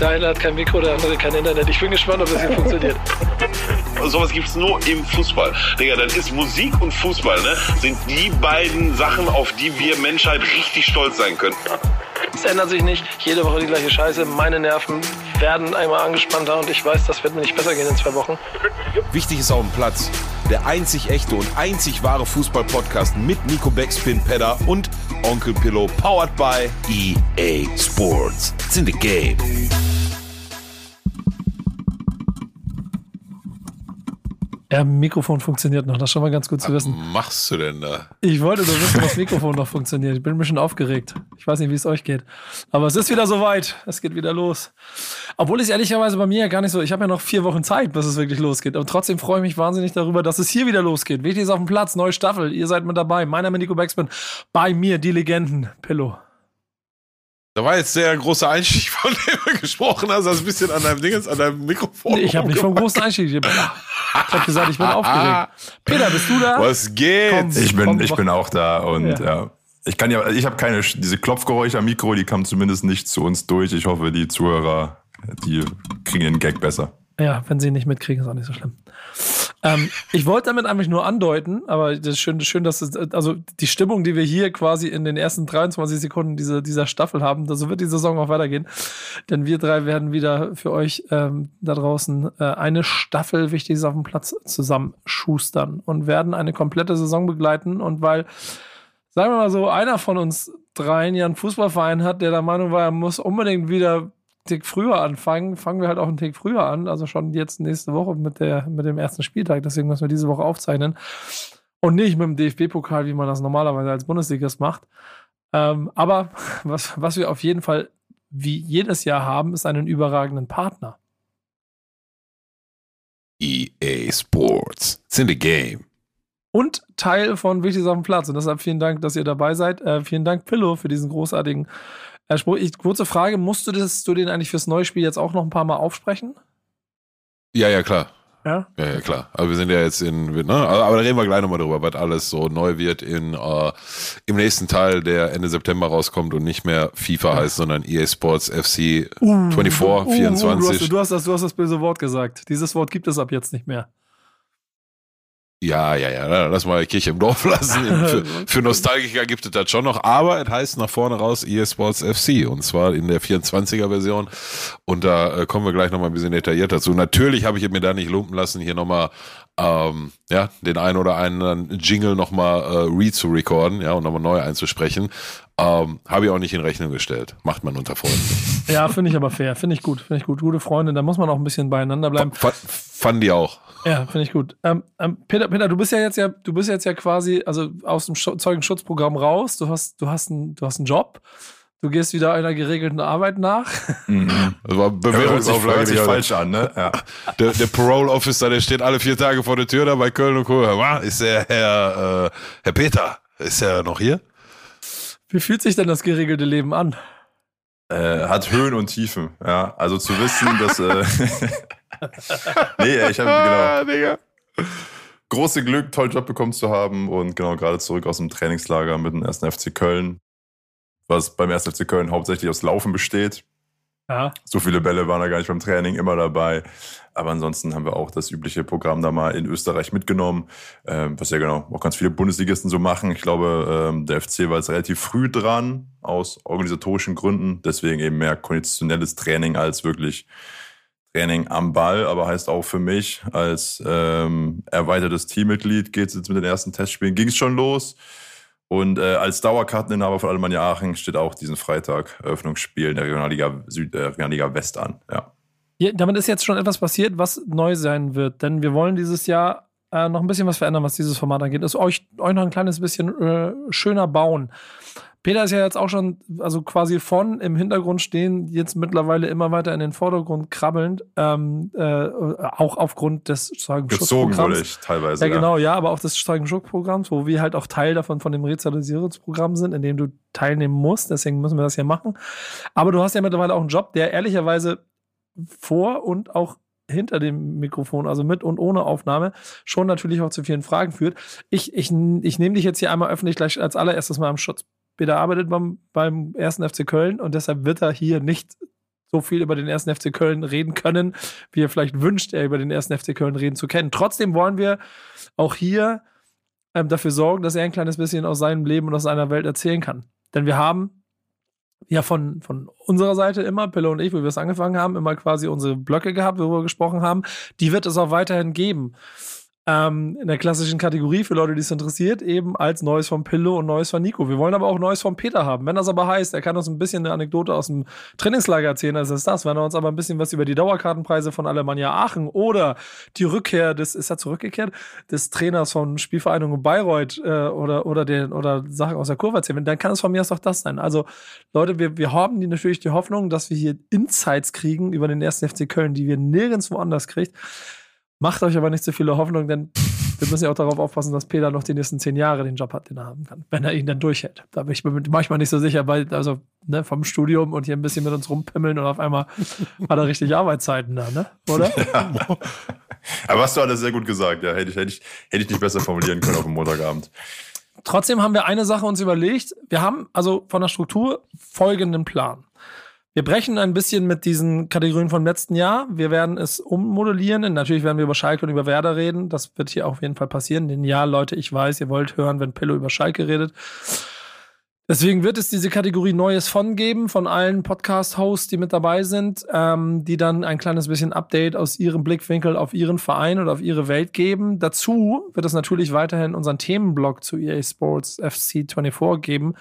Der eine hat kein Mikro, der andere kein Internet. Ich bin gespannt, ob das hier funktioniert. Sowas gibt es nur im Fußball. Digga, dann ist Musik und Fußball, ne? Sind die beiden Sachen, auf die wir Menschheit richtig stolz sein können. Es ändert sich nicht. Jede Woche die gleiche Scheiße. Meine Nerven werden einmal angespannter und ich weiß, das wird mir nicht besser gehen in zwei Wochen. Wichtig ist auf dem Platz. Der einzig echte und einzig wahre Fußball-Podcast mit Nico Backspin Pedder und Onkel Pillow, powered by EA Sports. It's in the game. Ja, Mikrofon funktioniert noch. Das ist schon mal ganz gut zu wissen. Was machst du denn da? Ich wollte nur wissen, ob das Mikrofon noch funktioniert. Ich bin ein bisschen aufgeregt. Ich weiß nicht, wie es euch geht. Aber es ist wieder soweit. Es geht wieder los. Obwohl es ehrlicherweise bei mir ja gar nicht so, ich habe ja noch vier Wochen Zeit, bis es wirklich losgeht. Und trotzdem freue ich mich wahnsinnig darüber, dass es hier wieder losgeht. Wichtig ist auf dem Platz, neue Staffel. Ihr seid mit dabei. Mein Name ist Nico Backspin. Bei mir die Legenden. Pillow. Da war jetzt der große Einstieg, von dem du gesprochen hast, also ein bisschen an deinem Dingens, an deinem Mikrofon. Nee, ich habe nicht vom großen Einstieg. Ich habe gesagt, ich bin aufgeregt. Peter, bist du da? Was geht? Komm, ich bin, komm, ich bin auch da und ja. ja. Ich kann ja, ich habe keine, diese Klopfgeräusche am Mikro, die kamen zumindest nicht zu uns durch. Ich hoffe, die Zuhörer, die kriegen den Gag besser. Ja, wenn sie ihn nicht mitkriegen, ist auch nicht so schlimm. Ähm, ich wollte damit eigentlich nur andeuten, aber das ist schön, schön dass es, also die Stimmung, die wir hier quasi in den ersten 23 Sekunden dieser, dieser Staffel haben, so wird die Saison auch weitergehen. Denn wir drei werden wieder für euch ähm, da draußen äh, eine Staffel Wichtiges auf dem Platz zusammenschustern und werden eine komplette Saison begleiten. Und weil, sagen wir mal so, einer von uns dreien ja einen Fußballverein hat, der der Meinung war, er muss unbedingt wieder Tick früher anfangen, fangen wir halt auch einen Tick früher an, also schon jetzt nächste Woche mit, der, mit dem ersten Spieltag. Deswegen müssen wir diese Woche aufzeichnen. Und nicht mit dem DFB-Pokal, wie man das normalerweise als Bundesligist macht. Ähm, aber was, was wir auf jeden Fall wie jedes Jahr haben, ist einen überragenden Partner. EA Sports. It's in the game. Und Teil von Wichtig auf dem Platz. Und deshalb vielen Dank, dass ihr dabei seid. Äh, vielen Dank, Pillow, für diesen großartigen Herr Spruch, ich, kurze Frage, musst du, das, du den eigentlich fürs neue Spiel jetzt auch noch ein paar Mal aufsprechen? Ja, ja, klar. Ja? Ja, ja, klar. Aber wir sind ja jetzt in, ne? aber da reden wir gleich nochmal drüber, was alles so neu wird in, uh, im nächsten Teil, der Ende September rauskommt und nicht mehr FIFA ja. heißt, sondern EA Sports FC uh, 24, uh, 24. Du hast, du, hast das, du hast das böse Wort gesagt. Dieses Wort gibt es ab jetzt nicht mehr. Ja, ja, ja, lass mal Kirche im Dorf lassen. Für, für, Nostalgiker gibt es das schon noch, aber es heißt nach vorne raus EA Sports FC und zwar in der 24er Version und da äh, kommen wir gleich nochmal ein bisschen detailliert dazu. Natürlich habe ich mir da nicht lumpen lassen, hier nochmal ähm, ja, den einen oder anderen Jingle nochmal äh, re-zu-recorden, ja, und nochmal neu einzusprechen. Ähm, habe ich auch nicht in Rechnung gestellt. Macht man unter Freunden. Ja, finde ich aber fair. Finde ich gut. Finde ich gut. Gute Freunde, da muss man auch ein bisschen beieinander bleiben. F fanden die auch. Ja, finde ich gut. Ähm, ähm, Peter, Peter, du bist ja jetzt ja, du bist jetzt ja quasi also aus dem Zeugenschutzprogramm raus. Du hast, du hast, einen, du hast einen Job. Du gehst wieder einer geregelten Arbeit nach. Mhm. Das war Bewährungsauflage. Hört sich falsch an, ne? Ja. Der, der Parole Officer, der steht alle vier Tage vor der Tür da bei Köln und Co. Ist der Herr, äh, Herr Peter, ist er noch hier? Wie fühlt sich denn das geregelte Leben an? Äh, hat Höhen und Tiefen, ja. Also zu wissen, dass. Äh nee, ich habe genau. Große Glück, tollen Job bekommen zu haben und genau gerade zurück aus dem Trainingslager mit dem 1. FC Köln, was beim 1. FC Köln hauptsächlich aus Laufen besteht. Ja. So viele Bälle waren da gar nicht beim Training immer dabei. Aber ansonsten haben wir auch das übliche Programm da mal in Österreich mitgenommen, ähm, was ja genau auch ganz viele Bundesligisten so machen. Ich glaube, ähm, der FC war jetzt relativ früh dran aus organisatorischen Gründen. Deswegen eben mehr konditionelles Training als wirklich Training am Ball, aber heißt auch für mich als ähm, erweitertes Teammitglied geht es jetzt mit den ersten Testspielen, ging es schon los. Und äh, als Dauerkarteninhaber von Alemannia Aachen steht auch diesen Freitag Eröffnungsspiel in der Regionalliga, Süd, äh, Regionalliga West an. Ja. ja. Damit ist jetzt schon etwas passiert, was neu sein wird. Denn wir wollen dieses Jahr äh, noch ein bisschen was verändern, was dieses Format angeht. Es euch, euch noch ein kleines bisschen äh, schöner bauen. Peter ist ja jetzt auch schon, also quasi von im Hintergrund stehen, jetzt mittlerweile immer weiter in den Vordergrund krabbelnd, ähm, äh, auch aufgrund des Gezogen wurde ich teilweise. Ja, genau, ja, aber auch des Steigen-Schuck-Programms, wo wir halt auch Teil davon von dem Realisierungsprogramm sind, in dem du teilnehmen musst. Deswegen müssen wir das ja machen. Aber du hast ja mittlerweile auch einen Job, der ehrlicherweise vor und auch hinter dem Mikrofon, also mit und ohne Aufnahme, schon natürlich auch zu vielen Fragen führt. Ich, ich, ich nehme dich jetzt hier einmal öffentlich gleich als allererstes mal am Schutz Peter arbeitet beim, beim ersten FC Köln und deshalb wird er hier nicht so viel über den ersten FC Köln reden können, wie er vielleicht wünscht, er über den ersten FC Köln reden zu können. Trotzdem wollen wir auch hier ähm, dafür sorgen, dass er ein kleines bisschen aus seinem Leben und aus seiner Welt erzählen kann. Denn wir haben ja von, von unserer Seite immer, Pille und ich, wo wir es angefangen haben, immer quasi unsere Blöcke gehabt, worüber wir gesprochen haben. Die wird es auch weiterhin geben ähm, in der klassischen Kategorie für Leute, die es interessiert, eben als Neues von Pillow und Neues von Nico. Wir wollen aber auch Neues von Peter haben. Wenn das aber heißt, er kann uns ein bisschen eine Anekdote aus dem Trainingslager erzählen, also ist das. Wenn er uns aber ein bisschen was über die Dauerkartenpreise von Alemannia Aachen oder die Rückkehr des, ist er zurückgekehrt, des Trainers von Spielvereinigung Bayreuth äh, oder, oder, den, oder Sachen aus der Kurve erzählen, dann kann es von mir aus auch das sein. Also Leute, wir, wir haben die natürlich die Hoffnung, dass wir hier Insights kriegen über den ersten FC Köln, die wir nirgendwo anders kriegt. Macht euch aber nicht zu viele Hoffnung, denn wir müssen ja auch darauf aufpassen, dass Peter noch die nächsten zehn Jahre den Job hat, den er haben kann, wenn er ihn dann durchhält. Da bin ich mir manchmal nicht so sicher, weil, also ne, vom Studium und hier ein bisschen mit uns rumpimmeln und auf einmal hat er richtig Arbeitszeiten da, ne? Oder? Ja. Aber hast du alles sehr gut gesagt, ja. Hätte ich, hätte, ich, hätte ich nicht besser formulieren können auf dem Montagabend. Trotzdem haben wir eine Sache uns überlegt. Wir haben also von der Struktur folgenden Plan. Wir brechen ein bisschen mit diesen Kategorien vom letzten Jahr. Wir werden es ummodellieren. Natürlich werden wir über Schalke und über Werder reden. Das wird hier auf jeden Fall passieren. Denn ja, Leute, ich weiß, ihr wollt hören, wenn Pillow über Schalke redet. Deswegen wird es diese Kategorie Neues von geben, von allen Podcast-Hosts, die mit dabei sind, ähm, die dann ein kleines bisschen Update aus ihrem Blickwinkel auf ihren Verein oder auf ihre Welt geben. Dazu wird es natürlich weiterhin unseren Themenblog zu EA Sports FC 24 geben.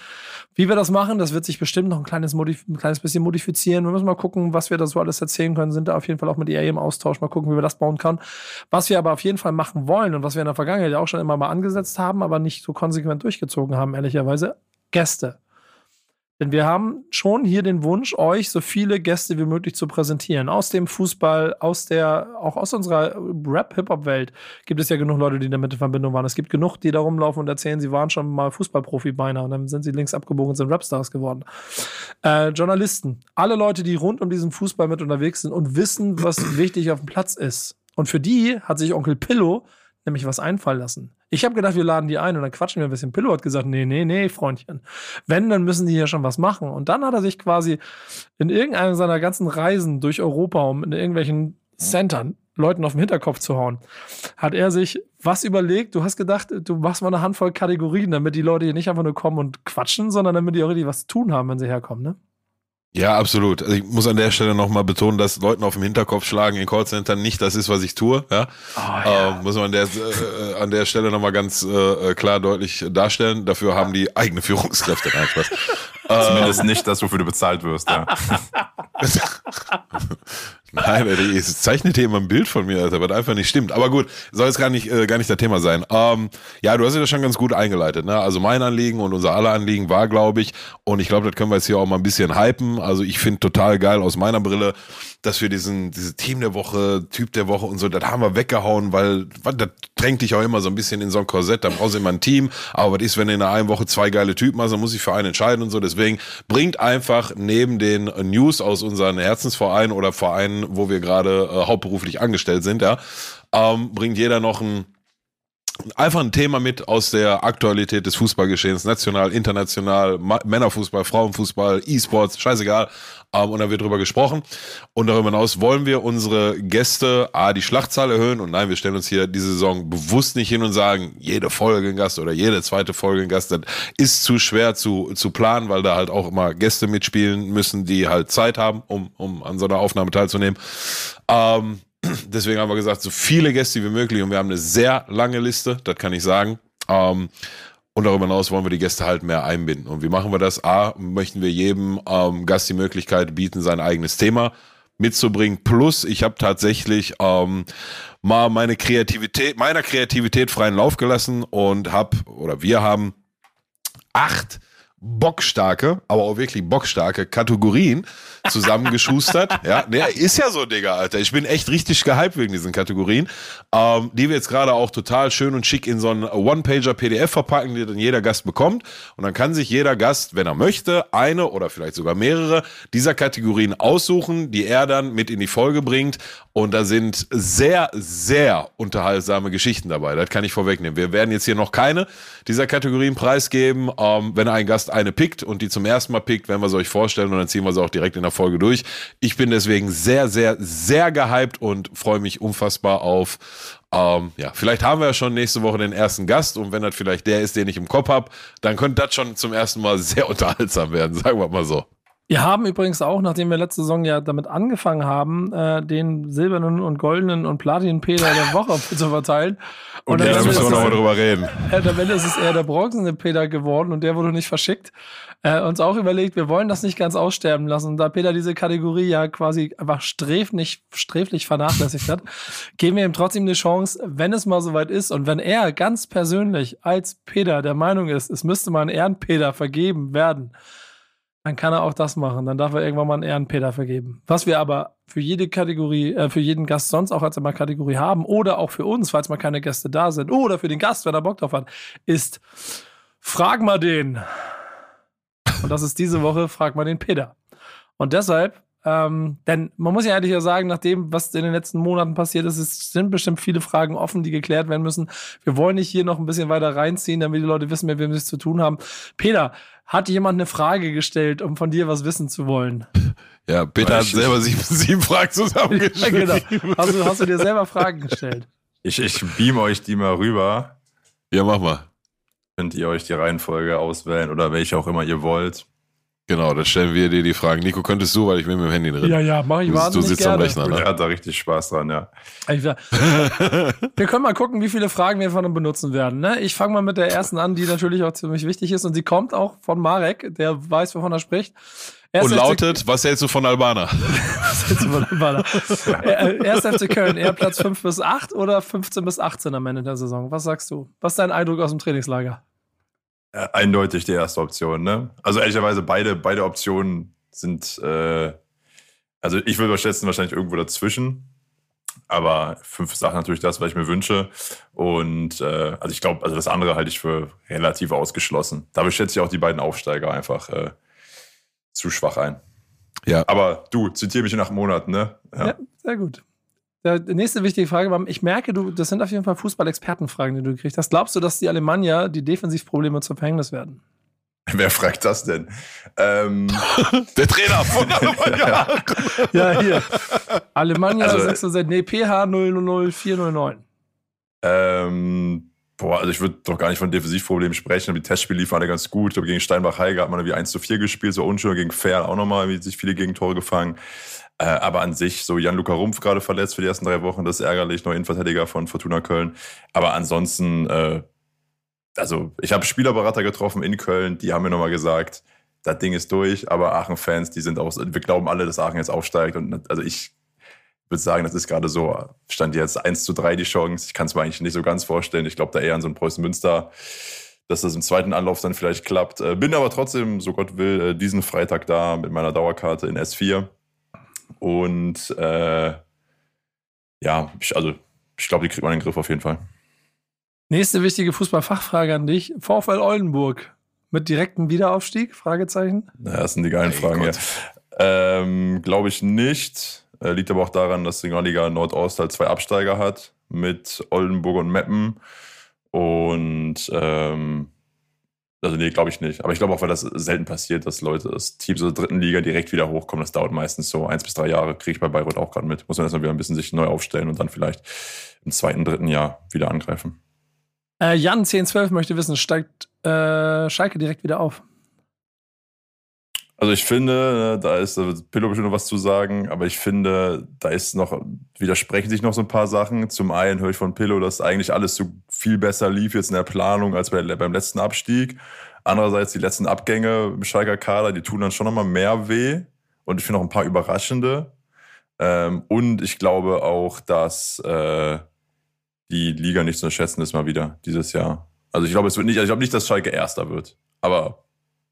Wie wir das machen, das wird sich bestimmt noch ein kleines, Modif ein kleines bisschen modifizieren. Wir müssen mal gucken, was wir da so alles erzählen können. Sind da auf jeden Fall auch mit EA im Austausch. Mal gucken, wie wir das bauen können. Was wir aber auf jeden Fall machen wollen und was wir in der Vergangenheit auch schon immer mal angesetzt haben, aber nicht so konsequent durchgezogen haben, ehrlicherweise, Gäste. Denn wir haben schon hier den Wunsch, euch so viele Gäste wie möglich zu präsentieren. Aus dem Fußball, aus der, auch aus unserer Rap-Hip-Hop-Welt gibt es ja genug Leute, die damit in Verbindung waren. Es gibt genug, die da rumlaufen und erzählen, sie waren schon mal Fußballprofi beinahe und dann sind sie links abgebogen und sind Rapstars geworden. Äh, Journalisten, alle Leute, die rund um diesen Fußball mit unterwegs sind und wissen, was wichtig auf dem Platz ist. Und für die hat sich Onkel Pillow nämlich was einfallen lassen. Ich habe gedacht, wir laden die ein und dann quatschen wir ein bisschen. Pillow hat gesagt, nee, nee, nee, Freundchen. Wenn, dann müssen die hier schon was machen. Und dann hat er sich quasi in irgendeiner seiner ganzen Reisen durch Europa, um in irgendwelchen Centern Leuten auf den Hinterkopf zu hauen, hat er sich was überlegt. Du hast gedacht, du machst mal eine Handvoll Kategorien, damit die Leute hier nicht einfach nur kommen und quatschen, sondern damit die auch richtig was zu tun haben, wenn sie herkommen, ne? Ja, absolut. Also ich muss an der Stelle nochmal betonen, dass Leuten auf dem Hinterkopf schlagen in Callcentern nicht das ist, was ich tue. Ja? Oh, ja. Ähm, muss man an der, äh, an der Stelle nochmal ganz äh, klar deutlich darstellen. Dafür haben die eigene Führungskräfte. Nein, Spaß. Zumindest nicht das, wofür du bezahlt wirst. Ja. Nein, es zeichnet hier immer ein Bild von mir, Alter, was einfach nicht stimmt. Aber gut, soll jetzt gar nicht, äh, gar nicht das Thema sein. Ähm, ja, du hast ja schon ganz gut eingeleitet. Ne? Also mein Anliegen und unser aller Anliegen war, glaube ich, und ich glaube, das können wir jetzt hier auch mal ein bisschen hypen. Also ich finde total geil aus meiner Brille, dass wir diesen, diese Team der Woche, Typ der Woche und so, das haben wir weggehauen, weil das drängt dich auch immer so ein bisschen in so ein Korsett. Da brauchst du immer ein Team. Aber was ist, wenn du in einer Woche zwei geile Typen hast, dann muss ich für einen entscheiden und so. Deswegen bringt einfach neben den News aus unseren Herzensvereinen oder Vereinen, wo wir gerade äh, hauptberuflich angestellt sind, ja, ähm, bringt jeder noch ein einfach ein Thema mit aus der Aktualität des Fußballgeschehens, national, international, Männerfußball, Frauenfußball, E-Sports, scheißegal. Ähm, und dann wird drüber gesprochen. Und darüber hinaus wollen wir unsere Gäste A, die Schlachtzahl erhöhen. Und nein, wir stellen uns hier diese Saison bewusst nicht hin und sagen, jede Folge ein Gast oder jede zweite Folge ein Gast. Das ist zu schwer zu, zu planen, weil da halt auch immer Gäste mitspielen müssen, die halt Zeit haben, um, um an so einer Aufnahme teilzunehmen. Ähm, Deswegen haben wir gesagt, so viele Gäste wie möglich und wir haben eine sehr lange Liste, das kann ich sagen. Ähm, und darüber hinaus wollen wir die Gäste halt mehr einbinden. Und wie machen wir das? A, möchten wir jedem ähm, Gast die Möglichkeit bieten, sein eigenes Thema mitzubringen. Plus, ich habe tatsächlich ähm, mal meine Kreativität, meiner Kreativität freien Lauf gelassen und habe, oder wir haben acht bockstarke, aber auch wirklich bockstarke Kategorien zusammengeschustert. ja, ne, ist ja so, Digga, Alter. Ich bin echt richtig gehypt wegen diesen Kategorien, ähm, die wir jetzt gerade auch total schön und schick in so einen One-Pager PDF verpacken, die dann jeder Gast bekommt. Und dann kann sich jeder Gast, wenn er möchte, eine oder vielleicht sogar mehrere dieser Kategorien aussuchen, die er dann mit in die Folge bringt. Und da sind sehr, sehr unterhaltsame Geschichten dabei. Das kann ich vorwegnehmen. Wir werden jetzt hier noch keine dieser Kategorien preisgeben. Ähm, wenn ein Gast eine pickt und die zum ersten Mal pickt, werden wir sie euch vorstellen und dann ziehen wir sie auch direkt in der Folge durch. Ich bin deswegen sehr, sehr, sehr gehypt und freue mich unfassbar auf, ähm, ja, vielleicht haben wir ja schon nächste Woche den ersten Gast und wenn das vielleicht der ist, den ich im Kopf habe, dann könnte das schon zum ersten Mal sehr unterhaltsam werden, sagen wir mal so. Wir haben übrigens auch, nachdem wir letzte Saison ja damit angefangen haben, äh, den silbernen und goldenen und Platin-Peter der Woche zu verteilen. Und, ja, da müssen wir nochmal drüber reden. Äh, am Ende ist es eher der bronzene Peter geworden und der wurde nicht verschickt. Äh, uns auch überlegt, wir wollen das nicht ganz aussterben lassen. Und da Peter diese Kategorie ja quasi einfach sträflich, sträflich vernachlässigt hat, geben wir ihm trotzdem eine Chance, wenn es mal soweit ist und wenn er ganz persönlich als Peter der Meinung ist, es müsste mal einen Ehrenpeter vergeben werden dann kann er auch das machen. Dann darf er irgendwann mal einen Ehrenpeter vergeben. Was wir aber für jede Kategorie, äh, für jeden Gast sonst auch als immer Kategorie haben oder auch für uns, falls mal keine Gäste da sind oder für den Gast, wenn er Bock drauf hat, ist Frag mal den. Und das ist diese Woche Frag mal den Peter. Und deshalb, ähm, denn man muss ja ehrlich sagen, nach dem, was in den letzten Monaten passiert ist, es sind bestimmt viele Fragen offen, die geklärt werden müssen. Wir wollen nicht hier noch ein bisschen weiter reinziehen, damit die Leute wissen, mit wem sie es zu tun haben. Peter, hat jemand eine Frage gestellt, um von dir was wissen zu wollen? Ja, Peter hat selber sieben, sieben Fragen zusammengestellt. ja, genau. Hast du, hast du dir selber Fragen gestellt? Ich, ich beam euch die mal rüber. Ja, mach mal. Könnt ihr euch die Reihenfolge auswählen oder welche auch immer ihr wollt. Genau, dann stellen wir dir die Fragen. Nico, könntest du, weil ich bin mit dem Handy drin. Ja, ja, mach ich du, du sitzt gerne. am Rechner, ne? Ich hatte da richtig Spaß dran, ja. wir können mal gucken, wie viele Fragen wir von ihm benutzen werden. Ne? Ich fange mal mit der ersten an, die natürlich auch ziemlich wichtig ist und sie kommt auch von Marek, der weiß, wovon er spricht. Erst und lautet, was hältst du von Albana? was hältst du von Albana? Erst FC Köln, eher Platz 5 bis 8 oder 15 bis 18 am Ende der Saison? Was sagst du? Was ist dein Eindruck aus dem Trainingslager? Äh, eindeutig die erste Option, ne? Also ehrlicherweise beide, beide Optionen sind, äh, also ich würde schätzen, wahrscheinlich irgendwo dazwischen. Aber fünf Sachen natürlich das, was ich mir wünsche. Und äh, also ich glaube, also das andere halte ich für relativ ausgeschlossen. Dabei schätze ich auch die beiden Aufsteiger einfach äh, zu schwach ein. Ja. Aber du, zitiere mich nach Monaten, ne? Ja. ja, sehr gut. Der nächste wichtige Frage war, ich merke, du, das sind auf jeden Fall Fußball-Expertenfragen, die du gekriegt hast. Glaubst du, dass die Alemannia die Defensivprobleme zum Verhängnis werden? Wer fragt das denn? Ähm, der Trainer von Alemannia. ja, hier. Alemannia also, 6 nee, PH 000409. Ähm, boah, also ich würde doch gar nicht von Defensivproblemen sprechen. Die Testspiele liefen alle ganz gut. Ich glaube, gegen Steinbach-Heige hat man irgendwie 1 zu 4 gespielt, so unschön. Gegen Fair auch nochmal, wie sich viele Gegentore gefangen. Äh, aber an sich, so Jan-Luca Rumpf gerade verletzt für die ersten drei Wochen, das ist ärgerlich, neuer Innenverteidiger von Fortuna Köln. Aber ansonsten, äh, also ich habe Spielerberater getroffen in Köln, die haben mir nochmal gesagt, das Ding ist durch, aber Aachen-Fans, die sind auch, wir glauben alle, dass Aachen jetzt aufsteigt. Und also ich würde sagen, das ist gerade so, stand jetzt 1 zu 3 die Chance. Ich kann es mir eigentlich nicht so ganz vorstellen. Ich glaube da eher an so ein Preußen-Münster, dass das im zweiten Anlauf dann vielleicht klappt. Äh, bin aber trotzdem, so Gott will, äh, diesen Freitag da mit meiner Dauerkarte in S4 und äh, ja, ich, also ich glaube, die kriegt man in den Griff auf jeden Fall. Nächste wichtige Fußballfachfrage an dich. VfL Oldenburg mit direktem Wiederaufstieg? Fragezeichen. Ja, das sind die geilen hey, Fragen. Ja. Ähm, glaube ich nicht. Äh, liegt aber auch daran, dass die Regionalliga Nordost halt zwei Absteiger hat mit Oldenburg und Meppen. Und ähm, also nee, glaube ich nicht. Aber ich glaube auch, weil das selten passiert, dass Leute, das Team so der dritten Liga direkt wieder hochkommen. Das dauert meistens so eins bis drei Jahre, kriege ich bei Bayreuth auch gerade mit. Muss man erstmal wieder ein bisschen sich neu aufstellen und dann vielleicht im zweiten, dritten Jahr wieder angreifen. Äh, Jan 1012 möchte wissen, steigt äh, Schalke direkt wieder auf? Also ich finde, da ist da wird Pillow bestimmt noch was zu sagen, aber ich finde, da ist noch, widersprechen sich noch so ein paar Sachen. Zum einen höre ich von Pillow, dass eigentlich alles so viel besser lief jetzt in der Planung als bei, beim letzten Abstieg. Andererseits die letzten Abgänge im Schalker Kader, die tun dann schon nochmal mehr weh. Und ich finde auch ein paar überraschende. Ähm, und ich glaube auch, dass äh, die Liga nicht zu unterschätzen ist mal wieder dieses Jahr. Also ich glaube, es wird nicht, also ich glaube nicht, dass Schalke Erster wird. Aber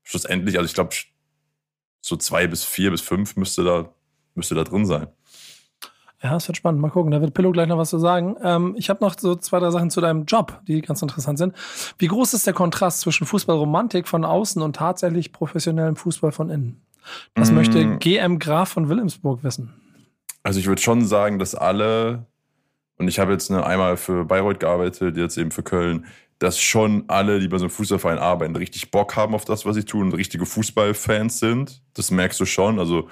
schlussendlich, also ich glaube, so zwei bis vier bis fünf müsste da, müsste da drin sein. Ja, es wird spannend. Mal gucken. Da wird Pillow gleich noch was zu sagen. Ähm, ich habe noch so zwei, drei Sachen zu deinem Job, die ganz interessant sind. Wie groß ist der Kontrast zwischen Fußballromantik von außen und tatsächlich professionellem Fußball von innen? Das mm. möchte GM Graf von Wilhelmsburg wissen. Also ich würde schon sagen, dass alle, und ich habe jetzt eine, einmal für Bayreuth gearbeitet, jetzt eben für Köln, dass schon alle, die bei so einem Fußballverein arbeiten, richtig Bock haben auf das, was sie tun und richtige Fußballfans sind. Das merkst du schon. Also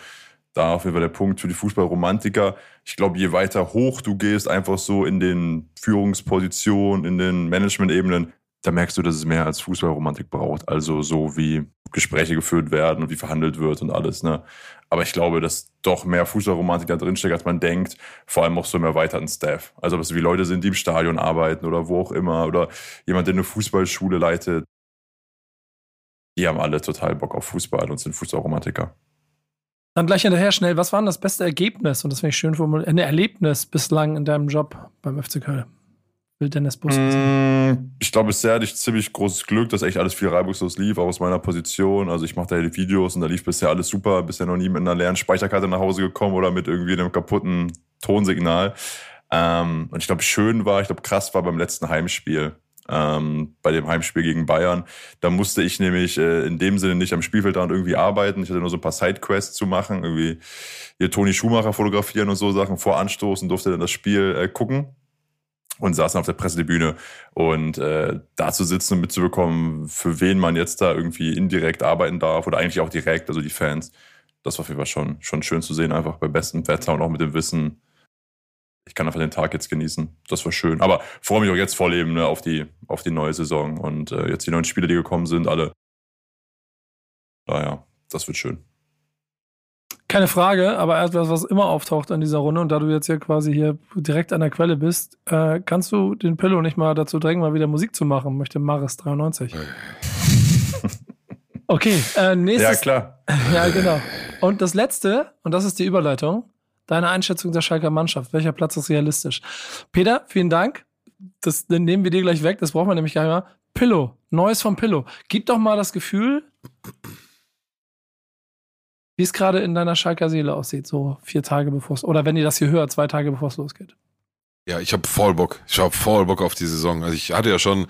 da auf jeden Fall der Punkt für die Fußballromantiker. Ich glaube, je weiter hoch du gehst, einfach so in den Führungspositionen, in den Management-Ebenen, da merkst du, dass es mehr als Fußballromantik braucht. Also so wie Gespräche geführt werden und wie verhandelt wird und alles. Ne? Aber ich glaube, dass doch mehr Fußballromantik da drinsteckt, als man denkt. Vor allem auch so im erweiterten Staff. Also ob es wie Leute sind, die im Stadion arbeiten oder wo auch immer. Oder jemand, der eine Fußballschule leitet. Die haben alle total Bock auf Fußball und sind Fußballromantiker. Dann gleich hinterher schnell, was war denn das beste Ergebnis? Und das finde ich schön formuliert, ein Erlebnis bislang in deinem Job beim FC Köln? Will Dennis Bus wissen? Ich glaube, bisher hatte ich ziemlich großes Glück, dass echt alles viel reibungslos lief, auch aus meiner Position. Also ich mache da die Videos und da lief bisher alles super. Bisher noch nie mit einer leeren Speicherkarte nach Hause gekommen oder mit irgendwie einem kaputten Tonsignal. Ähm, und ich glaube, schön war, ich glaube, krass war beim letzten Heimspiel. Ähm, bei dem Heimspiel gegen Bayern. Da musste ich nämlich äh, in dem Sinne nicht am Spielfeld da und irgendwie arbeiten. Ich hatte nur so ein paar Sidequests zu machen, irgendwie hier Toni Schumacher fotografieren und so Sachen vor Anstoß und durfte dann das Spiel äh, gucken und saßen auf der Pressetribüne und äh, da zu sitzen und mitzubekommen, für wen man jetzt da irgendwie indirekt arbeiten darf oder eigentlich auch direkt, also die Fans. Das war auf jeden Fall schon, schon schön zu sehen, einfach bei bestem Wetter und auch mit dem Wissen, ich kann einfach den Tag jetzt genießen. Das war schön. Aber freue mich auch jetzt voll eben ne, auf, die, auf die neue Saison und äh, jetzt die neuen Spiele, die gekommen sind, alle. Naja, das wird schön. Keine Frage, aber etwas, was immer auftaucht an dieser Runde und da du jetzt ja quasi hier direkt an der Quelle bist, äh, kannst du den Pillow nicht mal dazu drängen, mal wieder Musik zu machen, möchte Maris 93. Okay, äh, nächstes. Ja, klar. Ja, genau. Und das letzte, und das ist die Überleitung, deine Einschätzung der Schalker Mannschaft. Welcher Platz ist realistisch? Peter, vielen Dank. Das nehmen wir dir gleich weg, das braucht man nämlich gar nicht mehr. Pillow, Neues vom Pillow. Gib doch mal das Gefühl, wie es gerade in deiner Schalker Seele aussieht, so vier Tage bevor es, oder wenn ihr das hier hört, zwei Tage bevor es losgeht. Ja, ich habe voll Bock. Ich habe voll Bock auf die Saison. Also ich hatte ja schon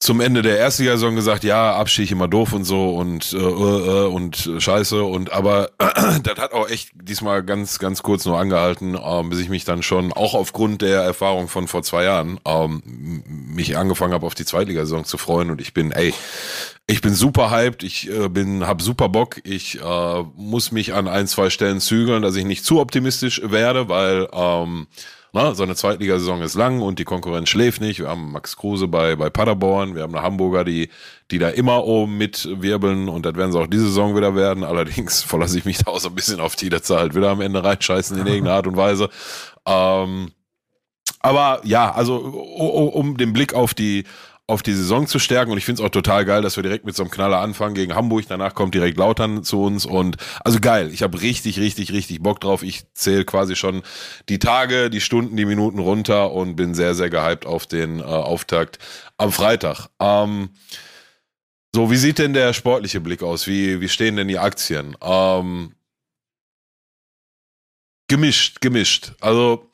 zum Ende der ersten Saison gesagt, ja, Abstieg immer doof und so und äh, äh, und scheiße und aber äh, das hat auch echt diesmal ganz ganz kurz nur angehalten, ähm, bis ich mich dann schon auch aufgrund der Erfahrung von vor zwei Jahren ähm, mich angefangen habe auf die Zweitligasaison zu freuen und ich bin ey ich bin super hyped, ich äh, bin hab super Bock, ich äh, muss mich an ein zwei Stellen zügeln, dass ich nicht zu optimistisch werde, weil ähm, na, so eine Zweitligasaison ist lang und die Konkurrenz schläft nicht. Wir haben Max Kruse bei, bei Paderborn, wir haben eine Hamburger, die, die da immer oben mitwirbeln und das werden sie auch diese Saison wieder werden. Allerdings verlasse ich mich da auch so ein bisschen auf die, dass sie halt wieder am Ende reinscheißen in irgendeiner Art und Weise. Ähm, aber ja, also um den Blick auf die auf die Saison zu stärken. Und ich finde es auch total geil, dass wir direkt mit so einem Knaller anfangen gegen Hamburg. Danach kommt direkt Lautern zu uns. Und also geil. Ich habe richtig, richtig, richtig Bock drauf. Ich zähle quasi schon die Tage, die Stunden, die Minuten runter und bin sehr, sehr gehypt auf den äh, Auftakt am Freitag. Ähm, so, wie sieht denn der sportliche Blick aus? Wie, wie stehen denn die Aktien? Ähm, gemischt, gemischt. Also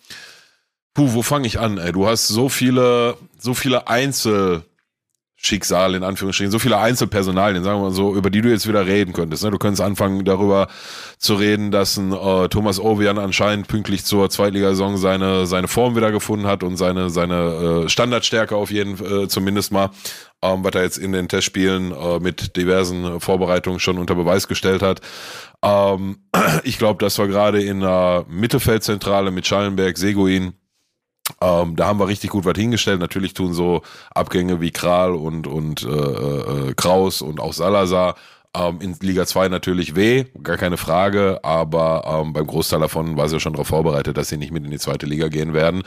Puh, wo fange ich an? Ey? Du hast so viele, so viele Einzelschicksale in Anführungsstrichen, so viele Einzelpersonalien, sagen wir mal so, über die du jetzt wieder reden könntest. Ne? Du könntest anfangen darüber zu reden, dass ein äh, Thomas Ovian anscheinend pünktlich zur Zweitligasaison seine seine Form wieder gefunden hat und seine seine äh, Standardstärke auf jeden äh, zumindest mal, ähm, was er jetzt in den Testspielen äh, mit diversen Vorbereitungen schon unter Beweis gestellt hat. Ähm, ich glaube, dass wir gerade in der Mittelfeldzentrale mit Schallenberg, Seguin ähm, da haben wir richtig gut was hingestellt. Natürlich tun so Abgänge wie Kral und, und äh, äh, Kraus und auch Salazar ähm, in Liga 2 natürlich weh, gar keine Frage, aber ähm, beim Großteil davon war sie ja schon darauf vorbereitet, dass sie nicht mit in die zweite Liga gehen werden.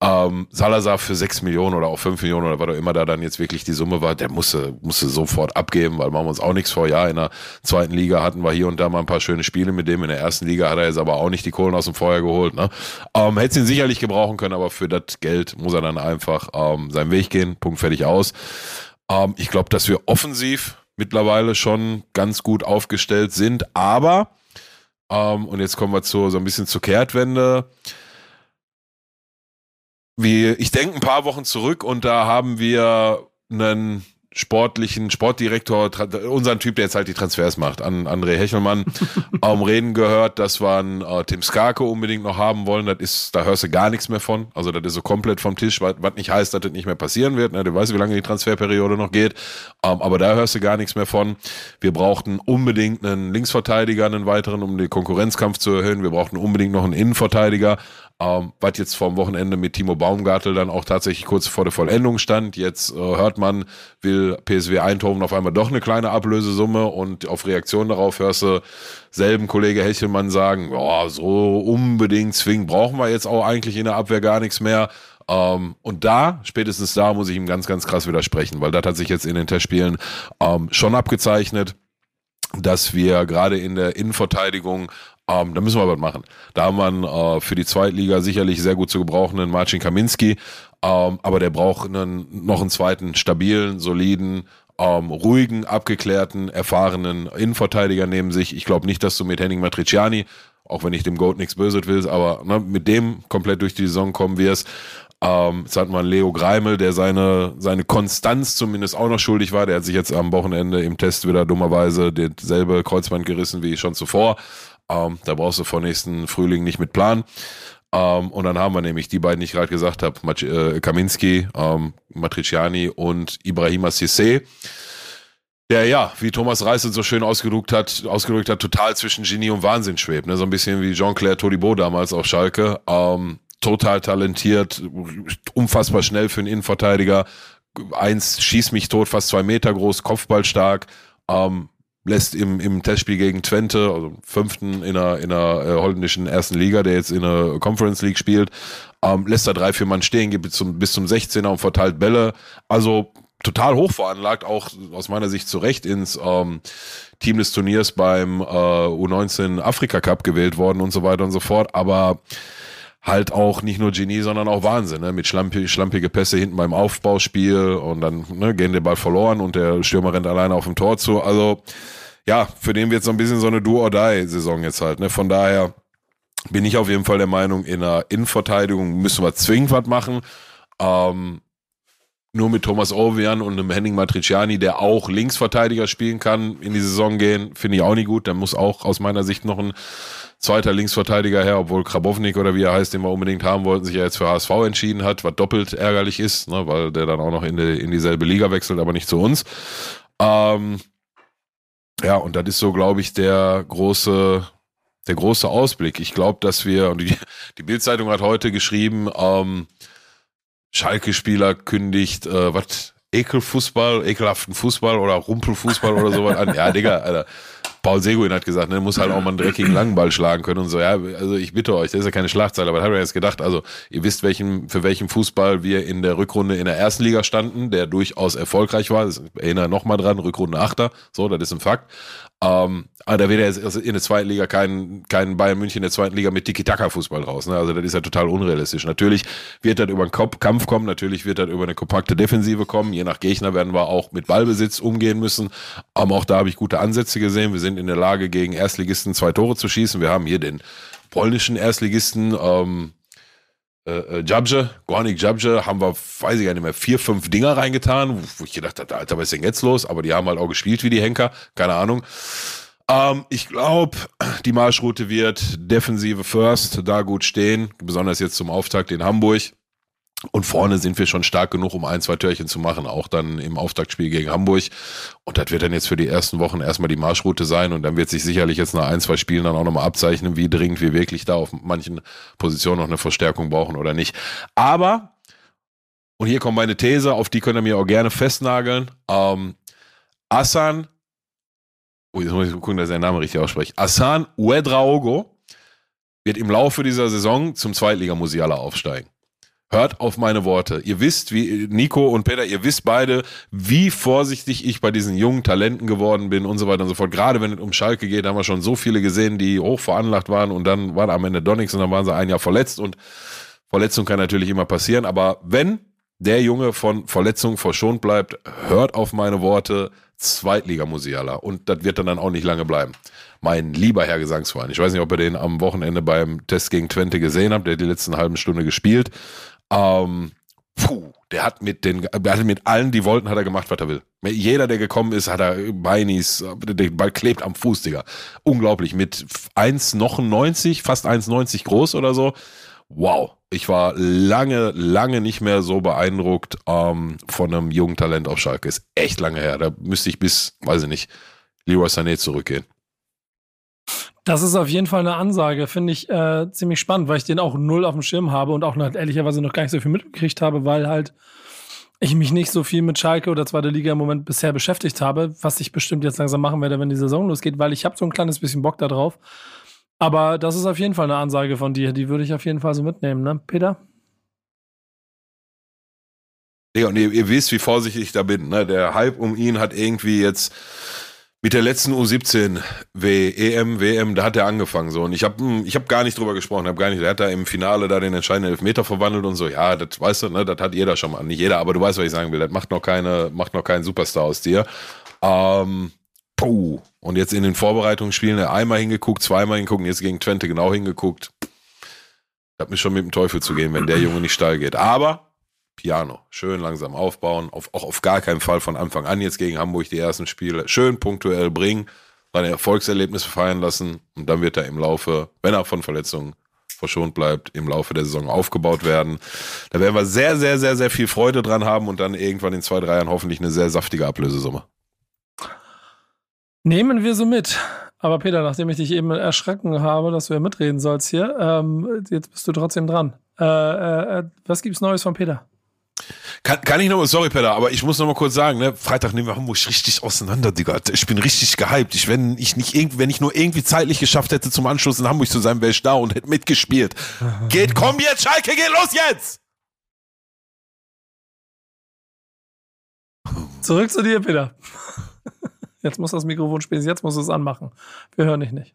Ähm, Salazar für 6 Millionen oder auch 5 Millionen oder was auch immer da dann jetzt wirklich die Summe war, der musste, musste sofort abgeben, weil machen wir uns auch nichts vor. Ja, in der zweiten Liga hatten wir hier und da mal ein paar schöne Spiele mit dem. In der ersten Liga hat er jetzt aber auch nicht die Kohlen aus dem Feuer geholt. Ne? Ähm, Hätte ihn sicherlich gebrauchen können, aber für das Geld muss er dann einfach ähm, seinen Weg gehen. Punkt fertig aus. Ähm, ich glaube, dass wir offensiv mittlerweile schon ganz gut aufgestellt sind. Aber, ähm, und jetzt kommen wir zu, so ein bisschen zur Kehrtwende. Wie, ich denke ein paar Wochen zurück und da haben wir einen sportlichen Sportdirektor, unseren Typ, der jetzt halt die Transfers macht, an André Hechelmann, am Reden gehört, dass wir einen äh, Tim Skarke unbedingt noch haben wollen. Das ist, da hörst du gar nichts mehr von. Also das ist so komplett vom Tisch, was, was nicht heißt, dass das nicht mehr passieren wird. Ne? Du weißt, wie lange die Transferperiode noch geht. Ähm, aber da hörst du gar nichts mehr von. Wir brauchten unbedingt einen Linksverteidiger, einen weiteren, um den Konkurrenzkampf zu erhöhen. Wir brauchten unbedingt noch einen Innenverteidiger. Ähm, was jetzt vom Wochenende mit Timo Baumgartel dann auch tatsächlich kurz vor der Vollendung stand. Jetzt äh, hört man, will PSW Eindhoven auf einmal doch eine kleine Ablösesumme und auf Reaktion darauf hörst du selben Kollege Hechelmann sagen, oh, so unbedingt zwingend brauchen wir jetzt auch eigentlich in der Abwehr gar nichts mehr. Ähm, und da, spätestens da, muss ich ihm ganz, ganz krass widersprechen, weil das hat sich jetzt in den Testspielen ähm, schon abgezeichnet dass wir gerade in der Innenverteidigung ähm, da müssen wir was machen. Da haben wir äh, für die Zweitliga sicherlich sehr gut zu gebrauchenden Marcin Kaminski, ähm, aber der braucht einen, noch einen zweiten stabilen, soliden, ähm, ruhigen, abgeklärten, erfahrenen Innenverteidiger neben sich. Ich glaube nicht, dass du mit Henning Matriciani, auch wenn ich dem Goat nichts Böses will, aber ne, mit dem komplett durch die Saison kommen wirst. Ähm, jetzt hat man Leo Greimel, der seine, seine Konstanz zumindest auch noch schuldig war. Der hat sich jetzt am Wochenende im Test wieder dummerweise dasselbe Kreuzband gerissen wie schon zuvor. Ähm, da brauchst du vor nächsten Frühling nicht mit planen. Ähm, und dann haben wir nämlich die beiden, die ich gerade gesagt habe, äh, Kaminski, ähm, Matriciani und Ibrahima Sissé. Der ja, wie Thomas Reis so schön ausgedrückt hat, ausgedrückt hat, total zwischen Genie und Wahnsinn schwebt. Ne? So ein bisschen wie Jean-Claire Todibo damals auf Schalke. Ähm, total talentiert, unfassbar schnell für einen Innenverteidiger. Eins schießt mich tot, fast zwei Meter groß, Kopfballstark. Ähm, lässt im, im Testspiel gegen Twente, also fünften in der, in der äh, holländischen ersten Liga, der jetzt in der Conference League spielt, ähm, lässt da drei, vier Mann stehen, geht bis zum, bis zum 16er und verteilt Bälle. Also total hoch veranlagt, auch aus meiner Sicht zu Recht ins ähm, Team des Turniers beim äh, U19 Afrika Cup gewählt worden und so weiter und so fort. Aber halt auch nicht nur Genie, sondern auch Wahnsinn, ne? mit schlampige, schlampige Pässe hinten beim Aufbauspiel und dann ne, gehen der Ball verloren und der Stürmer rennt alleine auf dem Tor zu. Also ja, für den wird so ein bisschen so eine Do-or-Die-Saison jetzt halt. Ne? Von daher bin ich auf jeden Fall der Meinung, in der Innenverteidigung müssen wir zwingend was machen. Ähm, nur mit Thomas Ovian und einem Henning Matriciani, der auch Linksverteidiger spielen kann, in die Saison gehen, finde ich auch nicht gut. Da muss auch aus meiner Sicht noch ein zweiter Linksverteidiger her, obwohl Krabownik oder wie er heißt, den wir unbedingt haben wollten, sich ja jetzt für HSV entschieden hat, was doppelt ärgerlich ist, ne, weil der dann auch noch in, die, in dieselbe Liga wechselt, aber nicht zu uns. Ähm, ja, und das ist so, glaube ich, der große, der große Ausblick. Ich glaube, dass wir, und die, die Bildzeitung hat heute geschrieben, ähm, Schalke-Spieler kündigt, äh, was, Ekelfußball, ekelhaften Fußball oder Rumpelfußball oder sowas an. Ja, Digga, Alter. Paul Seguin hat gesagt, ne, muss halt auch mal einen dreckigen Langenball schlagen können und so. Ja, also ich bitte euch, das ist ja keine Schlagzeile, aber da haben wir jetzt gedacht, also ihr wisst, welchen, für welchen Fußball wir in der Rückrunde in der ersten Liga standen, der durchaus erfolgreich war. Ich erinnere nochmal dran, Rückrunde Achter, so, das ist ein Fakt. Ähm, aber da wird ja jetzt in der zweiten Liga kein, kein Bayern München in der zweiten Liga mit Tiki-Taka-Fußball raus. Ne? Also das ist ja total unrealistisch. Natürlich wird das über einen Kampf kommen, natürlich wird das über eine kompakte Defensive kommen. Je nach Gegner werden wir auch mit Ballbesitz umgehen müssen. Aber auch da habe ich gute Ansätze gesehen. Wir sind in der Lage, gegen Erstligisten zwei Tore zu schießen. Wir haben hier den polnischen Erstligisten, ähm, äh, äh, Jabje, Gornik Jabje, haben wir, weiß ich gar nicht mehr, vier, fünf Dinger reingetan, wo ich gedacht habe, Alter, was ist denn jetzt los? Aber die haben halt auch gespielt wie die Henker, keine Ahnung. Ähm, ich glaube, die Marschroute wird Defensive First, da gut stehen, besonders jetzt zum Auftakt in Hamburg. Und vorne sind wir schon stark genug, um ein, zwei Törchen zu machen, auch dann im Auftaktspiel gegen Hamburg. Und das wird dann jetzt für die ersten Wochen erstmal die Marschroute sein. Und dann wird sich sicherlich jetzt nach ein, zwei Spielen dann auch nochmal abzeichnen, wie dringend wir wirklich da auf manchen Positionen noch eine Verstärkung brauchen oder nicht. Aber, und hier kommt meine These, auf die könnt ihr mir auch gerne festnageln. Ähm, Asan, oh, jetzt muss ich gucken, dass ich den Namen richtig ausspreche. Asan Uedraogo wird im Laufe dieser Saison zum Zweitligamusialer aufsteigen. Hört auf meine Worte. Ihr wisst, wie Nico und Peter, ihr wisst beide, wie vorsichtig ich bei diesen jungen Talenten geworden bin und so weiter und so fort. Gerade wenn es um Schalke geht, haben wir schon so viele gesehen, die hoch veranlagt waren und dann war am Ende doch nichts und dann waren sie ein Jahr verletzt und Verletzung kann natürlich immer passieren. Aber wenn der Junge von Verletzung verschont bleibt, hört auf meine Worte, Zweitliga-Musiala. Und das wird dann, dann auch nicht lange bleiben. Mein lieber Herr Gesangsverein. Ich weiß nicht, ob ihr den am Wochenende beim Test gegen Twente gesehen habt. Der hat die letzten halben Stunde gespielt. Ähm, puh, der hat mit den, hat mit allen, die wollten, hat er gemacht, was er will. Jeder, der gekommen ist, hat er Beinis, der Ball klebt am Fuß, Digga. Unglaublich. Mit 1,90, fast 1,90 groß oder so. Wow. Ich war lange, lange nicht mehr so beeindruckt ähm, von einem jungen Talent auf Schalke. Ist echt lange her. Da müsste ich bis, weiß ich nicht, Leroy Sané zurückgehen. Das ist auf jeden Fall eine Ansage, finde ich äh, ziemlich spannend, weil ich den auch null auf dem Schirm habe und auch noch, ehrlicherweise noch gar nicht so viel mitgekriegt habe, weil halt ich mich nicht so viel mit Schalke oder zweite Liga im Moment bisher beschäftigt habe, was ich bestimmt jetzt langsam machen werde, wenn die Saison losgeht, weil ich habe so ein kleines bisschen Bock da drauf. Aber das ist auf jeden Fall eine Ansage von dir, die würde ich auf jeden Fall so mitnehmen, ne, Peter? Ja, und ihr, ihr wisst, wie vorsichtig ich da bin. Ne? Der Hype um ihn hat irgendwie jetzt mit der letzten U17 w, WM, da hat er angefangen so und ich habe hm, ich hab gar nicht drüber gesprochen, habe gar nicht, der hat da im Finale da den entscheidenden Elfmeter verwandelt und so. Ja, das weißt du, ne, das hat jeder schon mal, nicht jeder, aber du weißt, was ich sagen will. Das macht noch keine macht noch keinen Superstar aus dir. Ähm, puh. Und jetzt in den Vorbereitungsspielen einmal hingeguckt, zweimal hingeguckt, jetzt gegen Twente genau hingeguckt. Hat mir schon mit dem Teufel zu gehen, wenn der Junge nicht steil geht. Aber Piano. Schön langsam aufbauen. Auf, auch auf gar keinen Fall von Anfang an jetzt gegen Hamburg die ersten Spiele. Schön punktuell bringen, seine Erfolgserlebnisse feiern lassen und dann wird er im Laufe, wenn er von Verletzungen verschont bleibt, im Laufe der Saison aufgebaut werden. Da werden wir sehr, sehr, sehr, sehr viel Freude dran haben und dann irgendwann in zwei, drei Jahren hoffentlich eine sehr saftige Ablösesumme. Nehmen wir so mit. Aber Peter, nachdem ich dich eben erschrecken habe, dass du ja mitreden sollst hier, ähm, jetzt bist du trotzdem dran. Äh, äh, was gibt's Neues von Peter? Kann, kann ich noch mal, sorry Peter, aber ich muss noch mal kurz sagen, ne, Freitag nehmen wir Hamburg richtig auseinander, Digga. Ich bin richtig gehypt. Ich, wenn ich nicht irgendwie, wenn ich nur irgendwie zeitlich geschafft hätte, zum Anschluss in Hamburg zu sein, wäre ich da und hätte mitgespielt. Geht, komm jetzt, Schalke, geht los jetzt! Zurück zu dir, Peter. Jetzt muss das Mikrofon spielen, jetzt muss es anmachen. Wir hören dich nicht.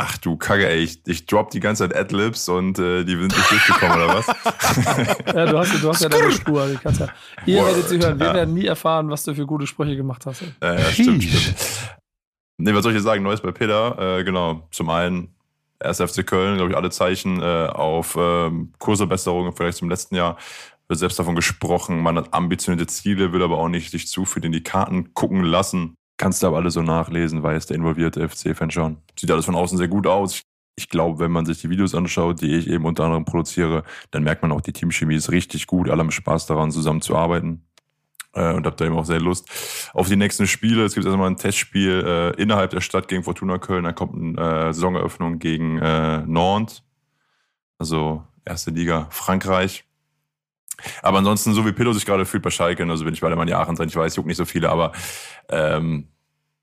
Ach du Kacke, ey, ich, ich drop die ganze Zeit Adlibs und äh, die sind nicht durchgekommen, oder was? ja, du hast, du hast ja deine Spur. Die kannst ja, ihr Word, werdet sie hören. Wir ja. werden nie erfahren, was du für gute Sprüche gemacht hast. Ja, ja stimmt, stimmt. Nee, was soll ich sagen? Neues bei Peter. Äh, genau, zum einen 1. FC Köln, glaube ich, alle Zeichen äh, auf ähm, Kursverbesserungen vielleicht zum letzten Jahr. Wird selbst davon gesprochen, man hat ambitionierte Ziele, will aber auch nicht sich zu viel in die Karten gucken lassen. Kannst du aber alle so nachlesen, weiß der involvierte FC-Fan schon. Sieht alles von außen sehr gut aus. Ich glaube, wenn man sich die Videos anschaut, die ich eben unter anderem produziere, dann merkt man auch, die Teamchemie ist richtig gut. Alle haben Spaß daran, zusammen zu arbeiten. Äh, und habt da eben auch sehr Lust auf die nächsten Spiele. Es gibt erstmal ein Testspiel äh, innerhalb der Stadt gegen Fortuna Köln. Dann kommt eine äh, Saisoneröffnung gegen äh, Nantes. Also erste Liga Frankreich. Aber ansonsten, so wie Pillow sich gerade fühlt bei Schalke, also bin ich bei der Mann Aachen sein, ich weiß, juckt nicht so viele, aber ähm,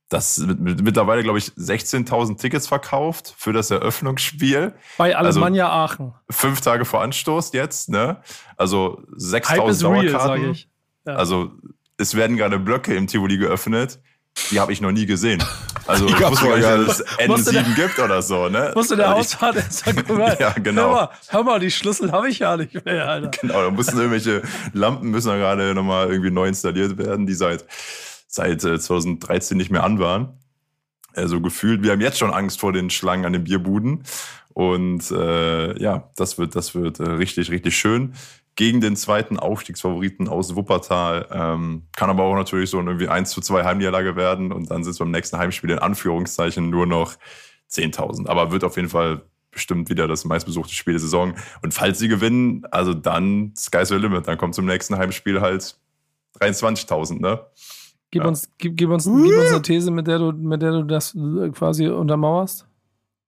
das mittlerweile, glaube ich, 16.000 Tickets verkauft für das Eröffnungsspiel. Bei Alemannia also, Aachen. Fünf Tage vor Anstoß jetzt, ne? Also 6.000 Dauerkarten. Real, ja. Also es werden gerade Blöcke im Tivoli geöffnet. Die habe ich noch nie gesehen. Also ich wusste gar nicht, dass es N7 der, gibt oder so, ne? Musste der Hausfahrt erst mal, Ja, genau. Hör mal, hör mal, die Schlüssel habe ich ja nicht mehr, Alter. Genau, da mussten irgendwelche Lampen müssen da gerade nochmal irgendwie neu installiert werden, die seit, seit 2013 äh, nicht mehr an waren. Also gefühlt, wir haben jetzt schon Angst vor den Schlangen an den Bierbuden. Und äh, ja, das wird, das wird äh, richtig, richtig schön gegen den zweiten Aufstiegsfavoriten aus Wuppertal. Ähm, kann aber auch natürlich so irgendwie 1 zu 2 Heimniederlage werden und dann sind es beim nächsten Heimspiel in Anführungszeichen nur noch 10.000. Aber wird auf jeden Fall bestimmt wieder das meistbesuchte Spiel der Saison. Und falls sie gewinnen, also dann Sky's the Limit. Dann kommt zum nächsten Heimspiel halt 23.000, ne? Gib, ja. uns, gib, gib, uns, gib uns eine These, mit der du, mit der du das quasi untermauerst.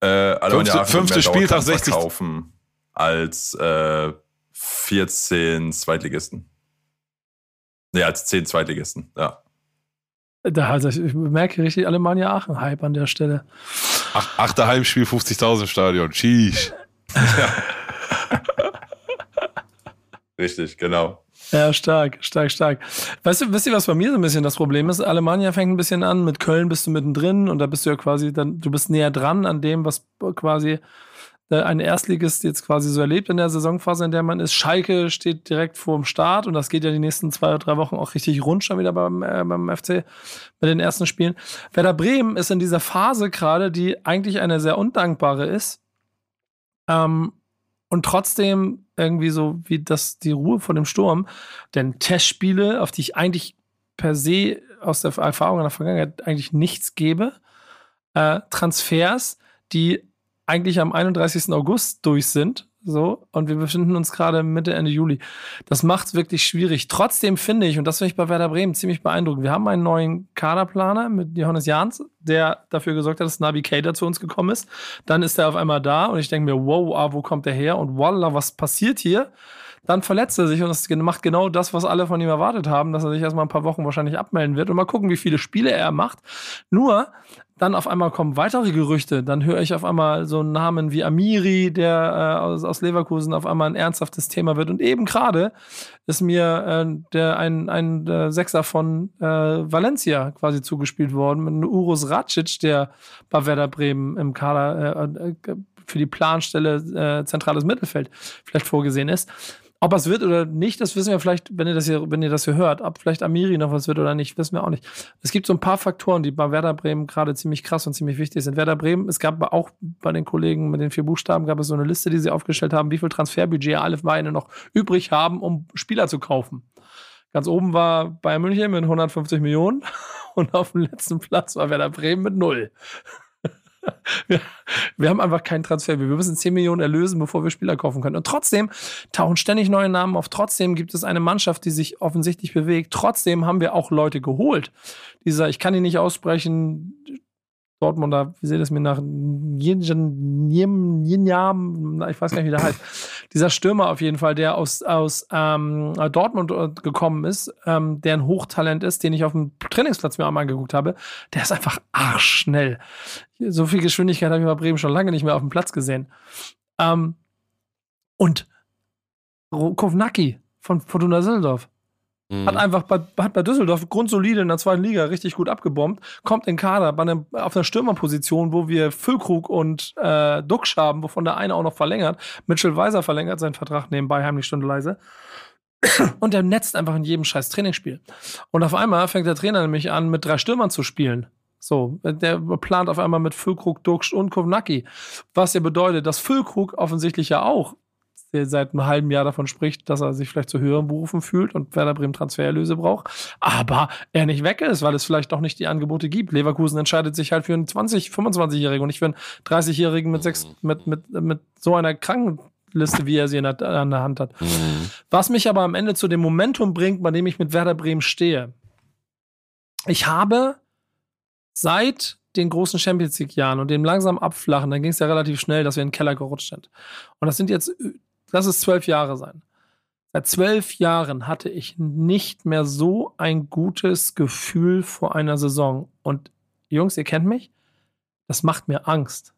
Äh, fünfte, fünfte Spieltag 60. Kaufen als äh, 14 Zweitligisten. Nee, als 10 Zweitligisten, ja. Da, also ich merke richtig Alemannia Aachen-Hype an der Stelle. Ach, achter Heimspiel, 50.000 Stadion. Sheesh. Ja. richtig, genau. Ja, stark, stark, stark. Weißt du, wisst ihr, was bei mir so ein bisschen das Problem ist? Alemannia fängt ein bisschen an, mit Köln bist du mittendrin und da bist du ja quasi dann, du bist näher dran an dem, was quasi ein Erstligist jetzt quasi so erlebt in der Saisonphase, in der man ist. Schalke steht direkt vor dem Start und das geht ja die nächsten zwei oder drei Wochen auch richtig rund schon wieder beim, äh, beim FC bei den ersten Spielen. Werder Bremen ist in dieser Phase gerade, die eigentlich eine sehr undankbare ist, ähm, und trotzdem irgendwie so wie das die Ruhe vor dem Sturm. Denn Testspiele, auf die ich eigentlich per se aus der Erfahrung in der Vergangenheit eigentlich nichts gebe, äh, Transfers, die eigentlich am 31. August durch sind, so, und wir befinden uns gerade Mitte, Ende Juli. Das macht es wirklich schwierig. Trotzdem finde ich, und das finde ich bei Werder Bremen ziemlich beeindruckend, wir haben einen neuen Kaderplaner mit Johannes Jahns, der dafür gesorgt hat, dass Navi Kader zu uns gekommen ist. Dann ist er auf einmal da und ich denke mir, wow, ah, wo kommt der her? Und voila, was passiert hier? Dann verletzt er sich und das macht genau das, was alle von ihm erwartet haben, dass er sich erstmal ein paar Wochen wahrscheinlich abmelden wird und mal gucken, wie viele Spiele er macht. Nur, dann auf einmal kommen weitere Gerüchte. Dann höre ich auf einmal so einen Namen wie Amiri, der äh, aus, aus Leverkusen auf einmal ein ernsthaftes Thema wird. Und eben gerade ist mir äh, der, ein, ein der Sechser von äh, Valencia quasi zugespielt worden, mit Urus Racic, der bei Werder Bremen im Kader äh, äh für die Planstelle äh, zentrales Mittelfeld vielleicht vorgesehen ist. Ob es wird oder nicht, das wissen wir vielleicht, wenn ihr das hier, wenn ihr das hier hört. Ob vielleicht Amiri noch was wird oder nicht, wissen wir auch nicht. Es gibt so ein paar Faktoren, die bei Werder Bremen gerade ziemlich krass und ziemlich wichtig sind. Werder Bremen, es gab auch bei den Kollegen mit den vier Buchstaben, gab es so eine Liste, die sie aufgestellt haben, wie viel Transferbudget alle Vereine noch übrig haben, um Spieler zu kaufen. Ganz oben war Bayern München mit 150 Millionen und auf dem letzten Platz war Werder Bremen mit null. Wir, haben einfach keinen Transfer. Wir müssen 10 Millionen erlösen, bevor wir Spieler kaufen können. Und trotzdem tauchen ständig neue Namen auf. Trotzdem gibt es eine Mannschaft, die sich offensichtlich bewegt. Trotzdem haben wir auch Leute geholt. Dieser, ich kann ihn nicht aussprechen, Dortmunder, wie seht es mir nach Yinjam, ich weiß gar nicht, wie der heißt. Dieser Stürmer auf jeden Fall, der aus, aus ähm, Dortmund äh, gekommen ist, ähm, der ein Hochtalent ist, den ich auf dem Trainingsplatz mir einmal angeguckt habe, der ist einfach arschschnell. So viel Geschwindigkeit habe ich bei Bremen schon lange nicht mehr auf dem Platz gesehen. Ähm, und Kovnacki von Fortuna Düsseldorf hat mhm. einfach bei, hat bei Düsseldorf grundsolide in der zweiten Liga richtig gut abgebombt, kommt in Kader bei einem, auf einer Stürmerposition, wo wir Füllkrug und äh, Duxch haben, wovon der eine auch noch verlängert. Mitchell Weiser verlängert seinen Vertrag nebenbei, heimlich Stunde leise. Und der netzt einfach in jedem scheiß Trainingsspiel. Und auf einmal fängt der Trainer nämlich an, mit drei Stürmern zu spielen. So, der plant auf einmal mit Füllkrug, Duxch und Kovnacki. Was ja bedeutet, dass Füllkrug offensichtlich ja auch seit einem halben Jahr davon spricht, dass er sich vielleicht zu höheren Berufen fühlt und Werder Bremen Transfererlöse braucht, aber er nicht weg ist, weil es vielleicht doch nicht die Angebote gibt. Leverkusen entscheidet sich halt für einen 20, 25-Jährigen und nicht für einen 30-Jährigen mit, sechs, mit, mit, mit so einer Krankenliste, wie er sie in der, an der Hand hat. Mhm. Was mich aber am Ende zu dem Momentum bringt, bei dem ich mit Werder Bremen stehe. Ich habe seit den großen Champions League Jahren und dem langsam abflachen, dann ging es ja relativ schnell, dass wir in den Keller gerutscht sind. Und das sind jetzt lass es zwölf Jahre sein. Seit zwölf Jahren hatte ich nicht mehr so ein gutes Gefühl vor einer Saison. Und Jungs, ihr kennt mich, das macht mir Angst.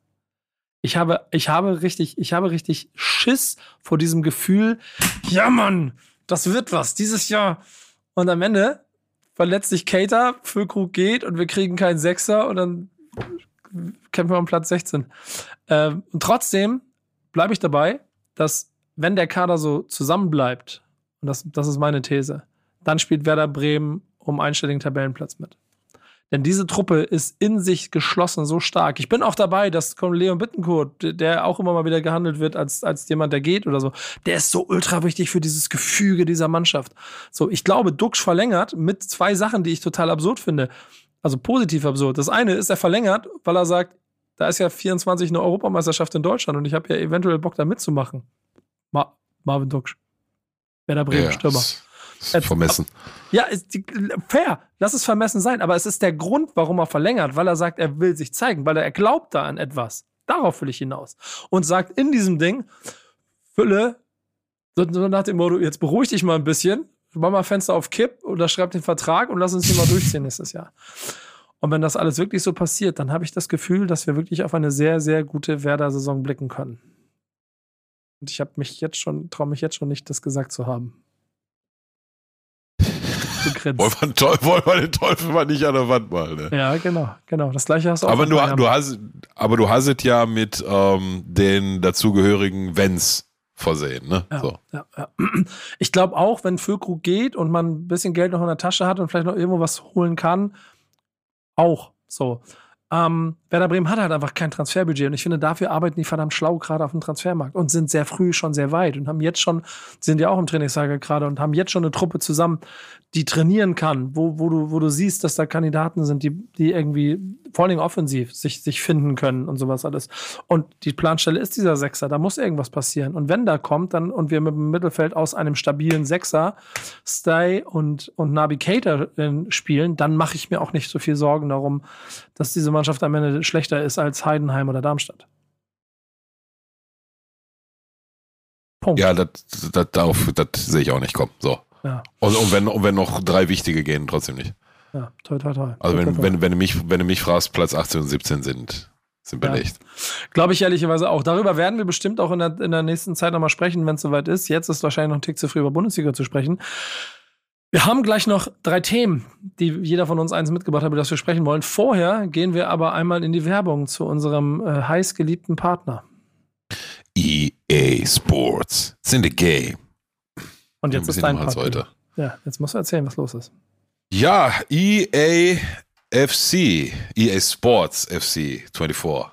Ich habe, ich habe richtig, ich habe richtig Schiss vor diesem Gefühl. Ja, Mann, das wird was dieses Jahr. Und am Ende verletzt sich Cater, Füllkrug geht und wir kriegen keinen Sechser und dann kämpfen wir um Platz 16. Ähm, und trotzdem bleibe ich dabei, dass wenn der Kader so zusammenbleibt, und das, das ist meine These, dann spielt Werder Bremen um einstelligen Tabellenplatz mit. Denn diese Truppe ist in sich geschlossen so stark. Ich bin auch dabei, dass Leon Bittencourt, der auch immer mal wieder gehandelt wird als, als jemand, der geht oder so, der ist so ultra wichtig für dieses Gefüge dieser Mannschaft. So, ich glaube, Duxch verlängert mit zwei Sachen, die ich total absurd finde. Also positiv absurd. Das eine ist, er verlängert, weil er sagt, da ist ja 24 eine Europameisterschaft in Deutschland und ich habe ja eventuell Bock da mitzumachen. Ma Marvin Duksch. Werder Bremen, ja, Stürmer. Ist vermessen. Ja, ist die, fair. Lass es vermessen sein. Aber es ist der Grund, warum er verlängert, weil er sagt, er will sich zeigen, weil er glaubt da an etwas. Darauf will ich hinaus. Und sagt in diesem Ding, Fülle, so, nach dem Motto, jetzt beruhig dich mal ein bisschen, mach mal Fenster auf Kipp oder schreib den Vertrag und lass uns hier mal durchziehen nächstes Jahr. Und wenn das alles wirklich so passiert, dann habe ich das Gefühl, dass wir wirklich auf eine sehr, sehr gute Werder-Saison blicken können. Und ich habe mich jetzt schon, traue mich jetzt schon nicht, das gesagt zu haben. Wollen wir, wollen wir den Teufel mal nicht an der Wand malen. Ne? Ja, genau, genau. Das gleiche hast du auch. Aber, du, du hast, aber du hast es ja mit ähm, den dazugehörigen Wenns versehen. Ne? Ja, so. ja, ja. Ich glaube auch, wenn Füllkrug geht und man ein bisschen Geld noch in der Tasche hat und vielleicht noch irgendwo was holen kann, auch so. Ähm, Werder Bremen hat halt einfach kein Transferbudget und ich finde, dafür arbeiten die verdammt schlau gerade auf dem Transfermarkt und sind sehr früh schon sehr weit und haben jetzt schon, sind ja auch im Trainingslager gerade und haben jetzt schon eine Truppe zusammen, die trainieren kann, wo, wo, du, wo du siehst, dass da Kandidaten sind, die, die irgendwie vor allem offensiv sich, sich finden können und sowas alles. Und die Planstelle ist dieser Sechser, da muss irgendwas passieren. Und wenn da kommt, dann und wir mit dem Mittelfeld aus einem stabilen Sechser, Stay und, und Navigator äh, spielen, dann mache ich mir auch nicht so viel Sorgen darum, dass diese Mannschaft am Ende schlechter ist als Heidenheim oder Darmstadt. Punkt. Ja, das, das, darauf, das sehe ich auch nicht kommen. So. Ja. Und, und, wenn, und wenn noch drei wichtige gehen, trotzdem nicht. Ja, toll, toll, toll. Also toi, wenn, toi, toi. wenn, wenn, du mich, wenn du mich fragst, Platz 18 und 17 sind, sind belegt. Ja. Glaube ich ehrlicherweise auch. Darüber werden wir bestimmt auch in der, in der nächsten Zeit nochmal sprechen, wenn es soweit ist. Jetzt ist wahrscheinlich noch ein Tick zu früh über Bundesliga zu sprechen. Wir haben gleich noch drei Themen, die jeder von uns eins mitgebracht hat, über das wir sprechen wollen. Vorher gehen wir aber einmal in die Werbung zu unserem äh, heiß geliebten Partner. EA Sports. It's in the game. Und jetzt ist dein Part. heute. Ja, jetzt musst du erzählen, was los ist. Ja, EA FC, EA Sports FC 24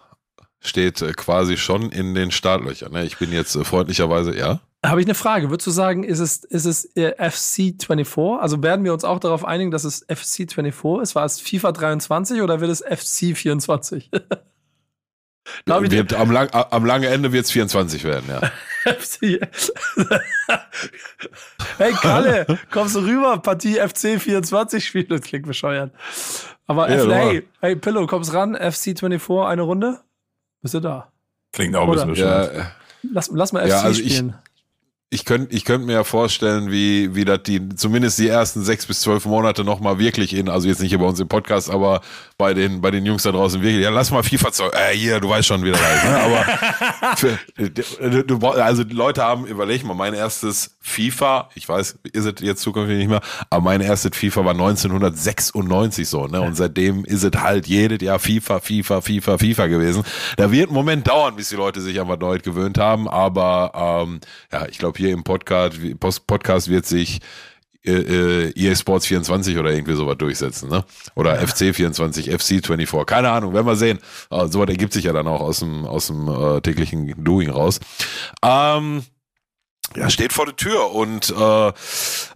steht äh, quasi schon in den Startlöchern. Ne? Ich bin jetzt äh, freundlicherweise, ja. Habe ich eine Frage. Würdest du sagen, ist es, ist es äh, FC24? Also werden wir uns auch darauf einigen, dass es FC24 ist? War es FIFA 23 oder wird es FC24? Glaub ich Wird, am, lang, am langen Ende wird es 24 werden, ja. FC. hey Kalle, kommst du rüber? Partie FC 24 spielen, das klingt bescheuert. Aber Ja, hey, hey Pillow, kommst ran? FC 24 eine Runde? Bist du da? Klingt auch ein bisschen bescheuert. ja Lass, lass mal FC Ja, also spielen. ich könnte ich könnt mir ja vorstellen, wie, wie das die, zumindest die ersten sechs bis zwölf Monate nochmal wirklich in, also jetzt nicht hier bei uns im Podcast, aber bei den, bei den Jungs da draußen wirklich, ja, lass mal FIFA zocken. Äh, hier, du weißt schon wieder halt, ne? Aber für, du, du, also die Leute haben, überleg mal, mein erstes FIFA, ich weiß, ist es jetzt zukünftig nicht mehr, aber mein erstes FIFA war 1996 so, ne? Und seitdem ist es halt jedes Jahr FIFA, FIFA, FIFA, FIFA gewesen. Da wird ein Moment dauern, bis die Leute sich an was Neues gewöhnt haben, aber ähm, ja, ich glaube hier im Podcast, Post- Podcast wird sich äh, äh, EA Sports 24 oder irgendwie sowas durchsetzen, ne? Oder FC 24, FC 24, keine Ahnung, werden wir sehen. Äh, sowas ergibt sich ja dann auch aus dem, aus dem äh, täglichen Doing raus. Ähm, ja, steht vor der Tür und äh,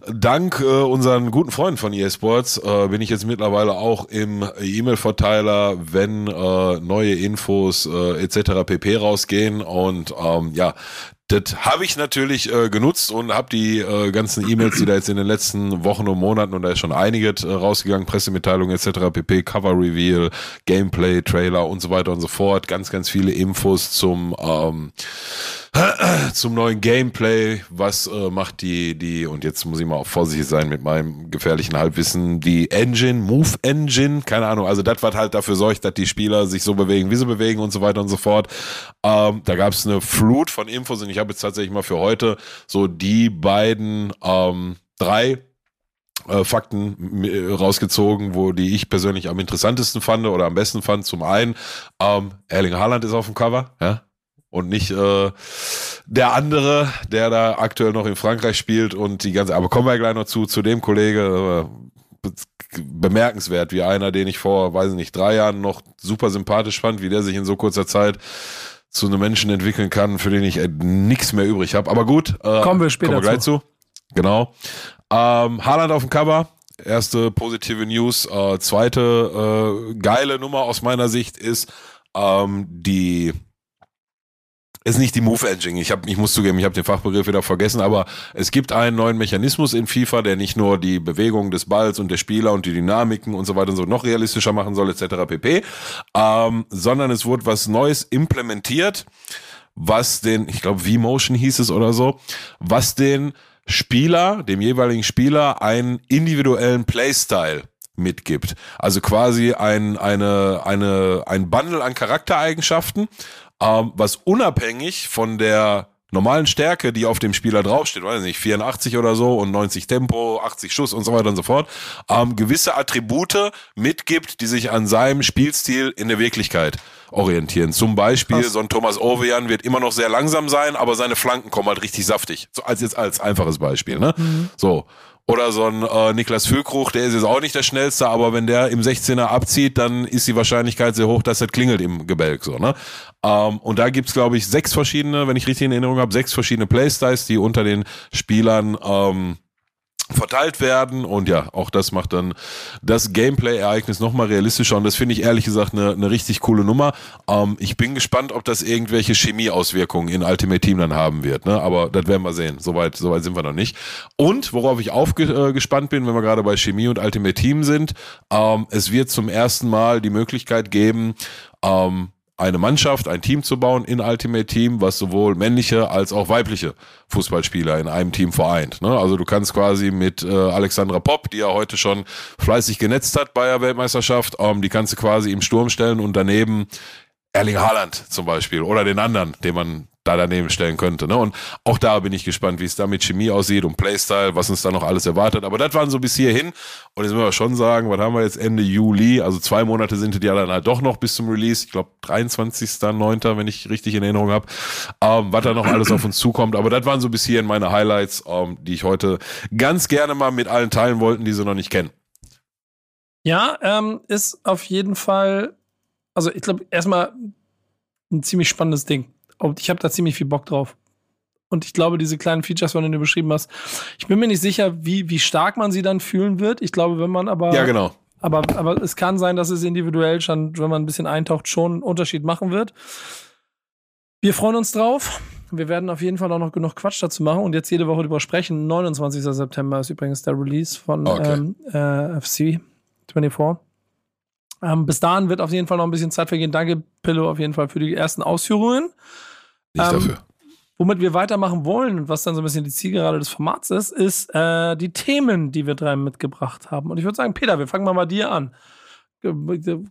dank äh, unseren guten Freunden von EA Sports äh, bin ich jetzt mittlerweile auch im E-Mail-Verteiler, wenn äh, neue Infos äh, etc. pp rausgehen und ähm, ja, das habe ich natürlich äh, genutzt und habe die äh, ganzen E-Mails, die da jetzt in den letzten Wochen und Monaten und da ist schon einiges äh, rausgegangen, Pressemitteilungen etc. pp, Cover Reveal, Gameplay, Trailer und so weiter und so fort, ganz ganz viele Infos zum ähm, zum neuen Gameplay, was äh, macht die, die, und jetzt muss ich mal auch vorsichtig sein mit meinem gefährlichen Halbwissen, die Engine, Move Engine, keine Ahnung, also das, was halt dafür sorgt, dass die Spieler sich so bewegen, wie sie bewegen und so weiter und so fort. Ähm, da gab es eine Flut von Infos und ich habe jetzt tatsächlich mal für heute so die beiden, ähm, drei äh, Fakten äh, rausgezogen, wo die ich persönlich am interessantesten fand oder am besten fand. Zum einen, ähm, Erling Haaland ist auf dem Cover, ja, und nicht äh, der andere, der da aktuell noch in Frankreich spielt und die ganze, aber kommen wir gleich noch zu, zu dem Kollege, äh, bemerkenswert, wie einer, den ich vor, weiß ich nicht, drei Jahren noch super sympathisch fand, wie der sich in so kurzer Zeit zu einem Menschen entwickeln kann, für den ich äh, nichts mehr übrig habe. Aber gut, äh, Kommen wir später kommen wir gleich zu. Genau. Ähm, Haaland auf dem Cover. Erste positive News. Äh, zweite äh, geile Nummer aus meiner Sicht ist ähm, die ist nicht die Move Engine. Ich habe, ich muss zugeben, ich habe den Fachbegriff wieder vergessen, aber es gibt einen neuen Mechanismus in FIFA, der nicht nur die Bewegung des Balls und der Spieler und die Dynamiken und so weiter und so noch realistischer machen soll, etc. pp. Ähm, sondern es wurde was Neues implementiert, was den, ich glaube, V-Motion hieß es oder so, was den Spieler, dem jeweiligen Spieler, einen individuellen Playstyle mitgibt. Also quasi ein, eine, eine, ein Bundle an Charaktereigenschaften, ähm, was unabhängig von der normalen Stärke, die auf dem Spieler draufsteht, weiß nicht, 84 oder so und 90 Tempo, 80 Schuss und so weiter und so fort, ähm, gewisse Attribute mitgibt, die sich an seinem Spielstil in der Wirklichkeit orientieren. Zum Beispiel, Krass. so ein Thomas Ovejan wird immer noch sehr langsam sein, aber seine Flanken kommen halt richtig saftig. So als jetzt als einfaches Beispiel, ne? So. Oder so ein äh, Niklas Füllkrug, der ist jetzt auch nicht der schnellste, aber wenn der im 16er abzieht, dann ist die Wahrscheinlichkeit sehr hoch, dass das klingelt im Gebälk. So, ne? Ähm, und da gibt's glaube ich, sechs verschiedene, wenn ich richtig in Erinnerung habe, sechs verschiedene Playstyles, die unter den Spielern ähm, verteilt werden und ja, auch das macht dann das Gameplay-Ereignis nochmal realistischer und das finde ich ehrlich gesagt eine, eine richtig coole Nummer. Ähm, ich bin gespannt, ob das irgendwelche Chemieauswirkungen in Ultimate Team dann haben wird, ne? aber das werden wir sehen. Soweit, soweit sind wir noch nicht. Und worauf ich aufgespannt äh, bin, wenn wir gerade bei Chemie und Ultimate Team sind, ähm, es wird zum ersten Mal die Möglichkeit geben, ähm, eine Mannschaft, ein Team zu bauen in Ultimate Team, was sowohl männliche als auch weibliche Fußballspieler in einem Team vereint. Ne? Also du kannst quasi mit äh, Alexandra Popp, die ja heute schon fleißig genetzt hat bei der Weltmeisterschaft, ähm, die kannst du quasi im Sturm stellen und daneben Erling Haaland zum Beispiel oder den anderen, den man da daneben stellen könnte. Ne? Und auch da bin ich gespannt, wie es da mit Chemie aussieht und Playstyle, was uns da noch alles erwartet. Aber das waren so bis hierhin. Und jetzt müssen wir schon sagen, was haben wir jetzt Ende Juli? Also zwei Monate sind die ja dann halt doch noch bis zum Release. Ich glaube 23.09., wenn ich richtig in Erinnerung habe, ähm, was da noch alles auf uns zukommt. Aber das waren so bis hierhin meine Highlights, ähm, die ich heute ganz gerne mal mit allen teilen wollten, die sie noch nicht kennen. Ja, ähm, ist auf jeden Fall, also ich glaube, erstmal ein ziemlich spannendes Ding. Und ich habe da ziemlich viel Bock drauf. Und ich glaube, diese kleinen Features, von denen du beschrieben hast, ich bin mir nicht sicher, wie, wie stark man sie dann fühlen wird. Ich glaube, wenn man aber. Ja, genau. Aber, aber es kann sein, dass es individuell schon, wenn man ein bisschen eintaucht, schon einen Unterschied machen wird. Wir freuen uns drauf. Wir werden auf jeden Fall auch noch genug Quatsch dazu machen und jetzt jede Woche drüber sprechen. 29. September ist übrigens der Release von okay. ähm, äh, FC 24. Ähm, bis dahin wird auf jeden Fall noch ein bisschen Zeit vergehen. Danke, Pillow, auf jeden Fall für die ersten Ausführungen. Nicht ähm, dafür. Womit wir weitermachen wollen und was dann so ein bisschen die Zielgerade des Formats ist, ist äh, die Themen, die wir drei mitgebracht haben. Und ich würde sagen, Peter, wir fangen mal bei dir an.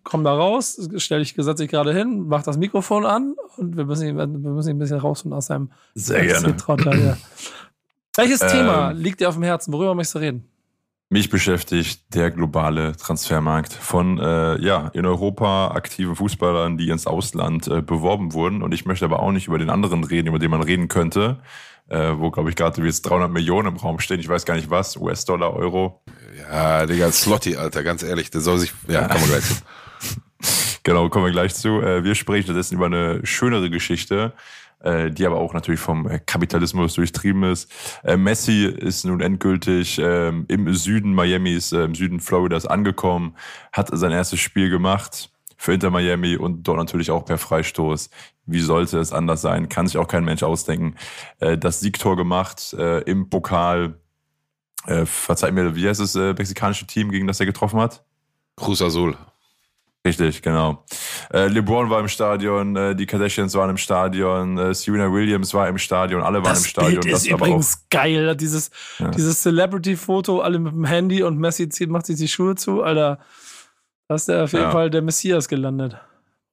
Komm da raus, stell dich gesetzlich gerade hin, mach das Mikrofon an und wir müssen ihn, wir müssen ihn ein bisschen rausholen aus seinem Sehr gerne. Welches ähm, Thema liegt dir auf dem Herzen? Worüber möchtest du reden? Mich beschäftigt der globale Transfermarkt von äh, ja in Europa aktiven Fußballern, die ins Ausland äh, beworben wurden. Und ich möchte aber auch nicht über den anderen reden, über den man reden könnte, äh, wo glaube ich gerade jetzt 300 Millionen im Raum stehen. Ich weiß gar nicht was, US-Dollar, Euro. Ja, Digga, Slotty, Alter, ganz ehrlich, der soll sich, ja, kommen wir gleich zu. genau, kommen wir gleich zu. Äh, wir sprechen stattdessen über eine schönere Geschichte äh, die aber auch natürlich vom äh, Kapitalismus durchtrieben ist. Äh, Messi ist nun endgültig äh, im Süden Miamis, äh, im Süden Floridas angekommen, hat sein erstes Spiel gemacht für Inter Miami und dort natürlich auch per Freistoß. Wie sollte es anders sein? Kann sich auch kein Mensch ausdenken. Äh, das Siegtor gemacht im Pokal. Äh, verzeih mir, wie heißt das mexikanische Team, gegen das er getroffen hat? Cruz Azul. Richtig, genau. Äh, LeBron war im Stadion, äh, die Kardashians waren im Stadion, äh, Serena Williams war im Stadion, alle waren das im Stadion. Bild ist das übrigens geil, dieses, ja. dieses Celebrity-Foto, alle mit dem Handy und Messi zieht, macht sich die Schuhe zu, Alter. Da ist auf jeden ja. Fall der Messias gelandet.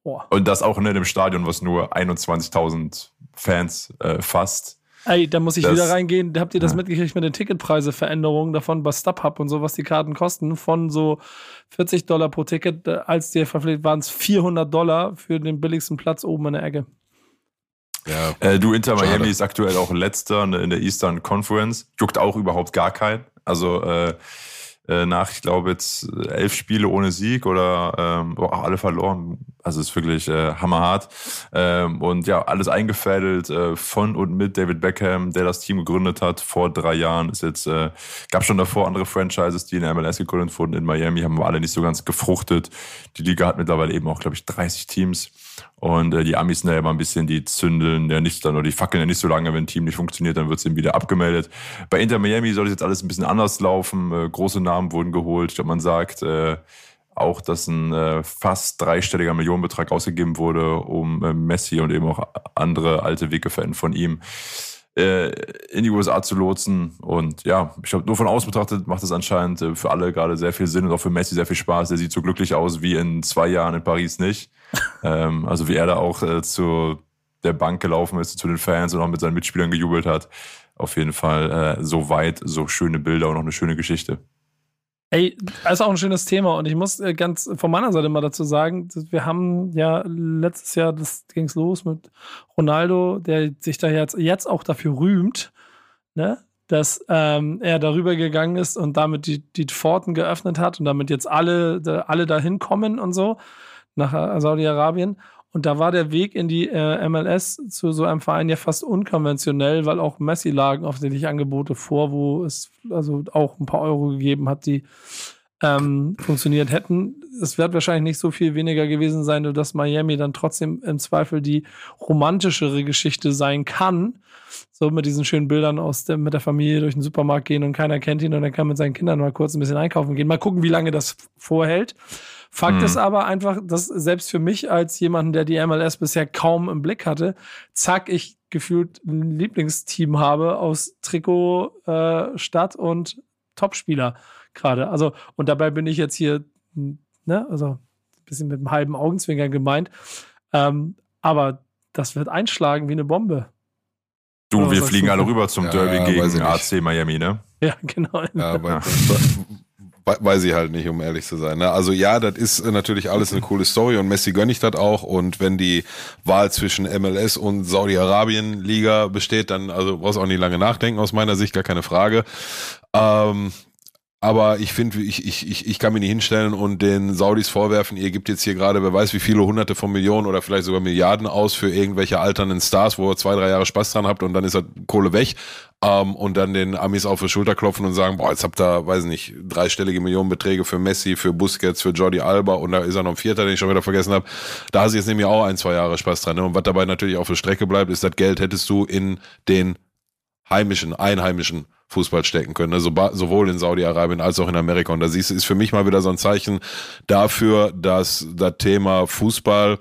Boah. Und das auch in einem Stadion, was nur 21.000 Fans äh, fasst. Ey, da muss ich das, wieder reingehen. Habt ihr das ja. mitgekriegt mit den Ticketpreise-Veränderungen davon bei StubHub und so, was die Karten kosten? Von so 40 Dollar pro Ticket, äh, als die verpflichtet waren es 400 Dollar für den billigsten Platz oben in der Ecke. Ja. Äh, du, Inter Miami Schade. ist aktuell auch letzter in der Eastern Conference. Juckt auch überhaupt gar keinen. Also, äh, äh, nach, ich glaube, jetzt elf Spiele ohne Sieg oder ähm, oh, alle verloren. Also ist wirklich äh, hammerhart. Ähm, und ja, alles eingefädelt äh, von und mit David Beckham, der das Team gegründet hat vor drei Jahren. Ist jetzt, äh, gab schon davor andere Franchises, die in der MLS gegründet wurden in Miami, haben wir alle nicht so ganz gefruchtet. Die Liga hat mittlerweile eben auch, glaube ich, 30 Teams. Und äh, die Amis sind ja immer ein bisschen, die zündeln ja nicht dann oder die fackeln ja nicht so lange, wenn ein Team nicht funktioniert, dann wird es eben wieder abgemeldet. Bei Inter Miami soll es jetzt alles ein bisschen anders laufen. Äh, große Namen wurden geholt. Ich glaube, man sagt äh, auch, dass ein äh, fast dreistelliger Millionenbetrag ausgegeben wurde, um äh, Messi und eben auch andere alte Weggefährten von ihm äh, in die USA zu lotsen. Und ja, ich glaube, nur von außen betrachtet macht es anscheinend äh, für alle gerade sehr viel Sinn und auch für Messi sehr viel Spaß. Der sieht so glücklich aus wie in zwei Jahren in Paris nicht. ähm, also wie er da auch äh, zu der Bank gelaufen ist, zu den Fans und auch mit seinen Mitspielern gejubelt hat. Auf jeden Fall äh, so weit, so schöne Bilder und auch eine schöne Geschichte. Ey, das ist auch ein schönes Thema und ich muss äh, ganz von meiner Seite mal dazu sagen, wir haben ja letztes Jahr, das ging es los mit Ronaldo, der sich da jetzt, jetzt auch dafür rühmt, ne, dass ähm, er darüber gegangen ist und damit die, die Pforten geöffnet hat und damit jetzt alle, alle dahin kommen und so nach äh, Saudi-Arabien. Und da war der Weg in die äh, MLS zu so einem Verein ja fast unkonventionell, weil auch Messi lagen offensichtlich Angebote vor, wo es also auch ein paar Euro gegeben hat, die ähm, funktioniert hätten. Es wird wahrscheinlich nicht so viel weniger gewesen sein, nur dass Miami dann trotzdem im Zweifel die romantischere Geschichte sein kann. So mit diesen schönen Bildern aus der, mit der Familie durch den Supermarkt gehen und keiner kennt ihn und er kann mit seinen Kindern mal kurz ein bisschen einkaufen gehen. Mal gucken, wie lange das vorhält. Fakt mhm. ist aber einfach, dass selbst für mich als jemanden, der die MLS bisher kaum im Blick hatte, zack, ich gefühlt ein Lieblingsteam habe aus Trikot, äh, Stadt und Topspieler gerade. Also, und dabei bin ich jetzt hier, ne, also ein bisschen mit einem halben Augenzwinkern gemeint. Ähm, aber das wird einschlagen wie eine Bombe. Du, wir fliegen alle rüber zum ja, Derby gegen AC Miami, ne? Ja, genau. Ja, aber weiß ich halt nicht, um ehrlich zu sein. Ne? Also ja, das ist natürlich alles eine coole Story und Messi gönne ich das auch. Und wenn die Wahl zwischen MLS und Saudi-Arabien-Liga besteht, dann also brauchst du auch nicht lange nachdenken, aus meiner Sicht, gar keine Frage. Ähm, aber ich finde, ich, ich, ich, ich kann mir nicht hinstellen und den Saudis vorwerfen, ihr gibt jetzt hier gerade, wer weiß wie viele hunderte von Millionen oder vielleicht sogar Milliarden aus für irgendwelche alternden Stars, wo ihr zwei, drei Jahre Spaß dran habt und dann ist halt Kohle weg. Ähm, und dann den Amis auf die Schulter klopfen und sagen, boah, jetzt habt ihr, weiß nicht, dreistellige Millionenbeträge für Messi, für Busquets, für Jordi Alba und da ist er noch ein Vierter, den ich schon wieder vergessen habe. Da hast du jetzt nämlich auch ein, zwei Jahre Spaß dran. Ne? Und was dabei natürlich auf der Strecke bleibt, ist das Geld hättest du in den heimischen, einheimischen Fußball stecken können, ne? sowohl in Saudi-Arabien als auch in Amerika. Und da siehst du, ist für mich mal wieder so ein Zeichen dafür, dass das Thema Fußball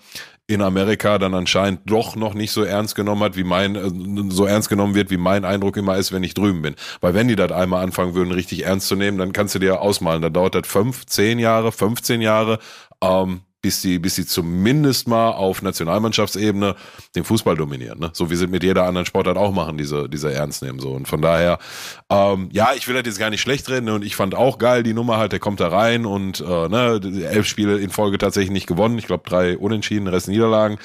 in Amerika dann anscheinend doch noch nicht so ernst genommen hat, wie mein, äh, so ernst genommen wird, wie mein Eindruck immer ist, wenn ich drüben bin. Weil wenn die das einmal anfangen würden, richtig ernst zu nehmen, dann kannst du dir ausmalen, da dauert das fünf, zehn Jahre, 15 Jahre, ähm, bis sie, bis sie zumindest mal auf Nationalmannschaftsebene den Fußball dominieren. Ne? So wie sie mit jeder anderen Sportart auch machen, diese, diese Ernst nehmen. So. Und von daher, ähm, ja, ich will das jetzt gar nicht schlecht reden. Ne? Und ich fand auch geil, die Nummer halt, der kommt da rein und äh, ne, elf Spiele in Folge tatsächlich nicht gewonnen. Ich glaube, drei Unentschieden, Rest Niederlagen.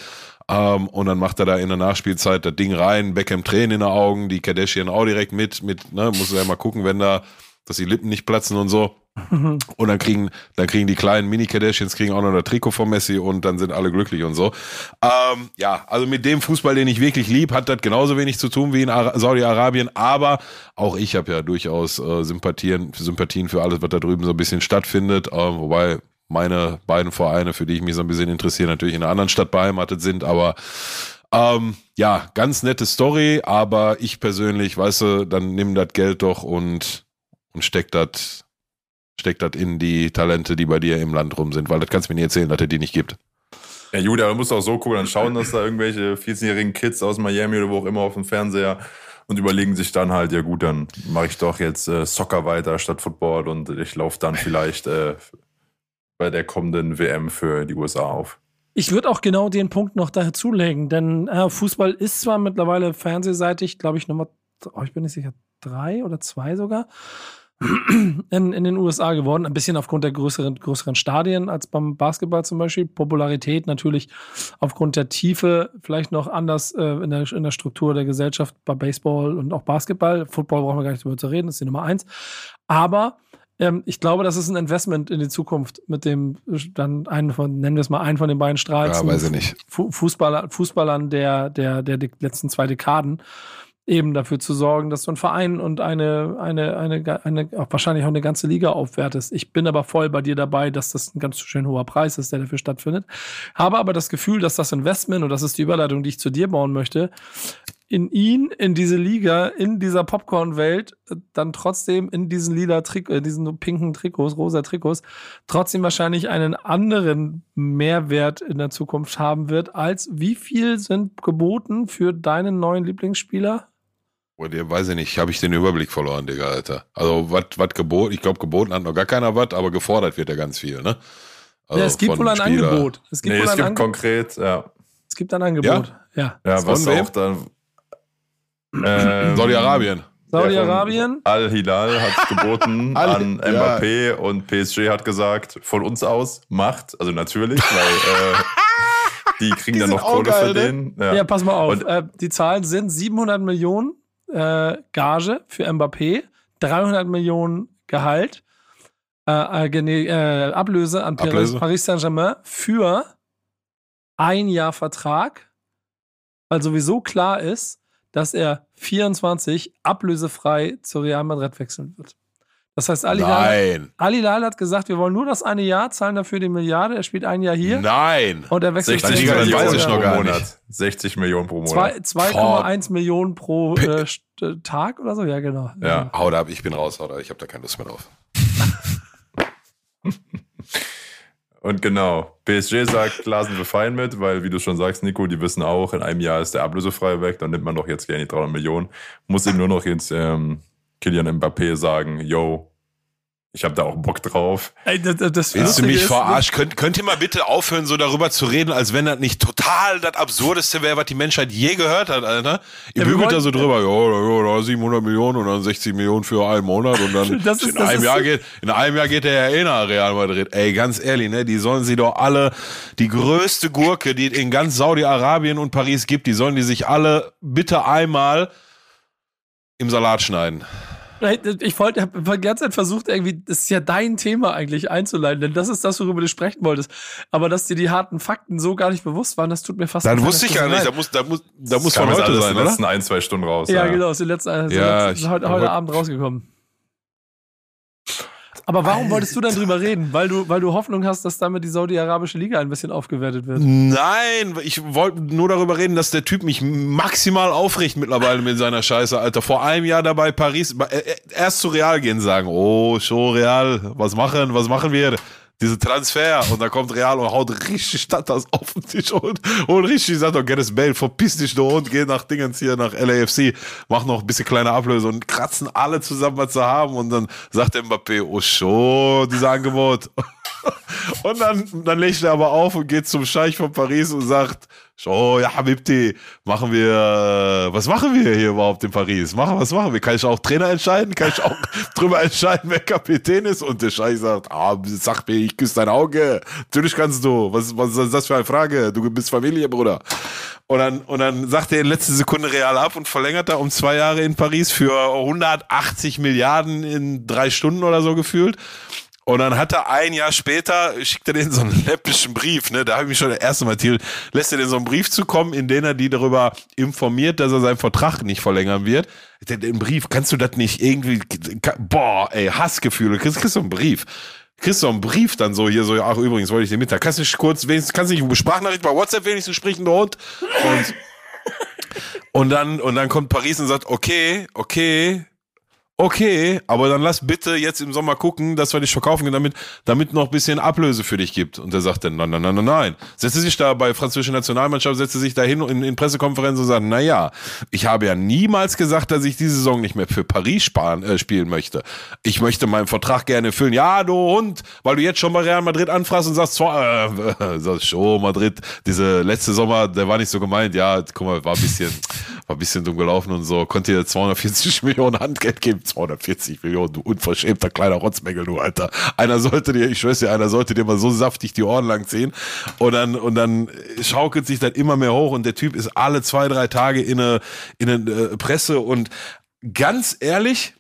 Um, ähm, und dann macht er da in der Nachspielzeit das Ding rein, Beckham Tränen in den Augen, die Kardashian auch direkt mit, mit, ne, muss er ja mal gucken, wenn da, dass die Lippen nicht platzen und so. Und dann kriegen, dann kriegen die kleinen Mini-Kardashians kriegen auch noch ein Trikot von Messi und dann sind alle glücklich und so. Ähm, ja, also mit dem Fußball, den ich wirklich lieb, hat das genauso wenig zu tun wie in Saudi-Arabien. Aber auch ich habe ja durchaus äh, Sympathien, Sympathien für alles, was da drüben so ein bisschen stattfindet. Äh, wobei meine beiden Vereine, für die ich mich so ein bisschen interessiere, natürlich in einer anderen Stadt beheimatet sind. Aber ähm, ja, ganz nette Story. Aber ich persönlich, weißt du, dann nimm das Geld doch und und steck das steckt das in die Talente, die bei dir im Land rum sind, weil das kannst du mir nicht erzählen, dass es die nicht gibt. Ja, Julia, du musst auch so gucken, dann schauen, dass da irgendwelche 14-jährigen Kids aus Miami oder wo auch immer auf dem Fernseher und überlegen sich dann halt, ja gut, dann mache ich doch jetzt äh, Soccer weiter statt Football und ich laufe dann vielleicht äh, bei der kommenden WM für die USA auf. Ich würde auch genau den Punkt noch dazulegen, denn äh, Fußball ist zwar mittlerweile fernsehseitig, glaube ich, Nummer, oh, ich bin nicht sicher, drei oder zwei sogar in, in den USA geworden. Ein bisschen aufgrund der größeren, größeren Stadien als beim Basketball zum Beispiel. Popularität natürlich aufgrund der Tiefe, vielleicht noch anders äh, in, der, in der Struktur der Gesellschaft bei Baseball und auch Basketball. Football brauchen wir gar nicht drüber zu reden, das ist die Nummer eins. Aber ähm, ich glaube, das ist ein Investment in die Zukunft mit dem dann einen von, nennen wir es mal einen von den beiden Strahls. Ja, weiß ich nicht. Fußballer, Fußballern der, der, der, der letzten zwei Dekaden eben dafür zu sorgen, dass du einen Verein und eine, eine, eine, eine, auch wahrscheinlich auch eine ganze Liga aufwertest. Ich bin aber voll bei dir dabei, dass das ein ganz schön hoher Preis ist, der dafür stattfindet. Habe aber das Gefühl, dass das Investment, und das ist die Überleitung, die ich zu dir bauen möchte, in ihn, in diese Liga, in dieser Popcorn-Welt, dann trotzdem in diesen lila Trikots, äh, diesen pinken Trikots, rosa Trikots, trotzdem wahrscheinlich einen anderen Mehrwert in der Zukunft haben wird, als wie viel sind geboten für deinen neuen Lieblingsspieler? Dir weiß ich nicht, habe ich den Überblick verloren, Digga, Alter. Also, was geboten, ich glaube, geboten hat noch gar keiner was, aber gefordert wird ja ganz viel, ne? Also ja, es gibt wohl ein Spieler. Angebot. Es gibt, nee, es gibt Ange konkret, ja. Es gibt ein Angebot, ja. Ja, ja was auch dann. Ähm, Saudi-Arabien. Saudi-Arabien. Al-Hilal hat geboten an Mbappé ja. und PSG hat gesagt, von uns aus, macht, also natürlich, weil äh, die kriegen die dann noch Kohle geil, für ne? den. Ja. ja. pass mal auf. Und, äh, die Zahlen sind 700 Millionen äh, Gage für Mbappé, 300 Millionen Gehalt, äh, äh, äh, Ablöse an Ablöse. Paris Saint-Germain für ein Jahr Vertrag, weil sowieso klar ist, dass er 24 ablösefrei zu Real Madrid wechseln wird. Das heißt, Ali Lal, Ali Lal hat gesagt, wir wollen nur das eine Jahr, zahlen dafür die Milliarde. Er spielt ein Jahr hier. Nein. Und er wechselt 60 Millionen weiß ich noch gar Monat. 60 Millionen pro Monat. 2,1 Millionen pro äh, Tag oder so. Ja, genau. Ja, ja. haut ab, ich bin raus, oder? Ich habe da keine Lust mehr drauf. Und genau, PSG sagt, klar sind wir fein mit, weil, wie du schon sagst, Nico, die wissen auch, in einem Jahr ist der ablösefrei weg, dann nimmt man doch jetzt gerne die 300 Millionen. Muss eben nur noch jetzt ähm, Kylian Mbappé sagen, yo, ich habe da auch Bock drauf. Ey, das, das Willst du mich verarschen? Könnt, könnt ihr mal bitte aufhören, so darüber zu reden, als wenn das nicht total das Absurdeste wäre, was die Menschheit je gehört hat, Alter? Ihr ja, bügelt da so drüber, ja, ja, 700 Millionen und dann 60 Millionen für einen Monat und dann ist, in, einem Jahr geht, in einem Jahr geht der ja eh nach Real Madrid. Ey, ganz ehrlich, ne, die sollen sie doch alle, die größte Gurke, die in ganz Saudi-Arabien und Paris gibt, die sollen die sich alle bitte einmal im Salat schneiden. Ich wollte, habe die ganze Zeit versucht, irgendwie, das ist ja dein Thema eigentlich einzuleiten, denn das ist das, worüber du sprechen wolltest. Aber dass dir die harten Fakten so gar nicht bewusst waren, das tut mir fast Dann wusste ich gar nicht, da muss, da muss, da muss von heute sein, oder? letzten ein, zwei Stunden raus. Ja, ja. genau, aus den letzten, ja, letzten, heute, heute Abend rausgekommen. Aber warum wolltest du dann drüber reden? Weil du, weil du Hoffnung hast, dass damit die saudi-arabische Liga ein bisschen aufgewertet wird? Nein, ich wollte nur darüber reden, dass der Typ mich maximal aufricht mittlerweile mit seiner Scheiße, Alter. Vor einem Jahr dabei Paris, äh, äh, erst zu Real gehen sagen, oh, schon Real, was machen, was machen wir? Diese Transfer und dann kommt Real und haut richtig Statters auf den Tisch und, und richtig sagt, oh, Gareth Bale, verpiss dich doch und geh nach Dingens hier, nach LAFC, mach noch ein bisschen kleine Ablöse und kratzen alle zusammen, was sie haben und dann sagt der Mbappé, oh schon, dieses Angebot. und dann, dann legt er aber auf und geht zum Scheich von Paris und sagt, Oh, ja, Habibti, machen wir, was machen wir hier überhaupt in Paris? Machen, was machen wir? Kann ich auch Trainer entscheiden? Kann ich auch drüber entscheiden, wer Kapitän ist? Und der Scheich sagt, ah, sag mir, ich küsse dein Auge. Natürlich kannst du. Was, was ist das für eine Frage? Du bist Familie, Bruder. Und dann, und dann sagt er in letzter Sekunde real ab und verlängert er um zwei Jahre in Paris für 180 Milliarden in drei Stunden oder so gefühlt. Und dann hat er ein Jahr später, schickt er denen so einen läppischen Brief, ne? Da habe ich mich schon das erste Mal erzählt, lässt er denen so einen Brief zukommen, in dem er die darüber informiert, dass er seinen Vertrag nicht verlängern wird. Den Brief, kannst du das nicht irgendwie, boah, ey, Hassgefühle, kriegst, kriegst du einen Brief. Kriegst du einen Brief dann so hier, so, ach, übrigens wollte ich dir mitteilen. Kannst du nicht kurz, wenigstens, kannst du nicht Sprachnachricht bei WhatsApp wenigstens sprechen, der Hund? Und, und dann, und dann kommt Paris und sagt, okay, okay, okay, aber dann lass bitte jetzt im Sommer gucken, dass wir dich verkaufen können, damit, damit noch ein bisschen Ablöse für dich gibt. Und er sagt dann, nein, nein, nein, nein, nein. Setze sich da bei französischer Nationalmannschaft, setze sich da hin in, in Pressekonferenzen und sagt, na ja, ich habe ja niemals gesagt, dass ich diese Saison nicht mehr für Paris sparen, äh, spielen möchte. Ich möchte meinen Vertrag gerne erfüllen. Ja, du Hund, weil du jetzt schon bei Real Madrid anfragst und sagst, äh, sagst, schon Madrid, diese letzte Sommer, der war nicht so gemeint. Ja, guck mal, war ein bisschen, war ein bisschen dumm gelaufen und so. Konnte dir 240 Millionen Handgeld geben 240 Millionen, du unverschämter kleiner Rotzmängel, du Alter. Einer sollte dir, ich schwör's dir, einer sollte dir mal so saftig die Ohren lang ziehen. Und dann, und dann schaukelt sich das immer mehr hoch und der Typ ist alle zwei, drei Tage in eine, in eine äh, Presse und ganz ehrlich,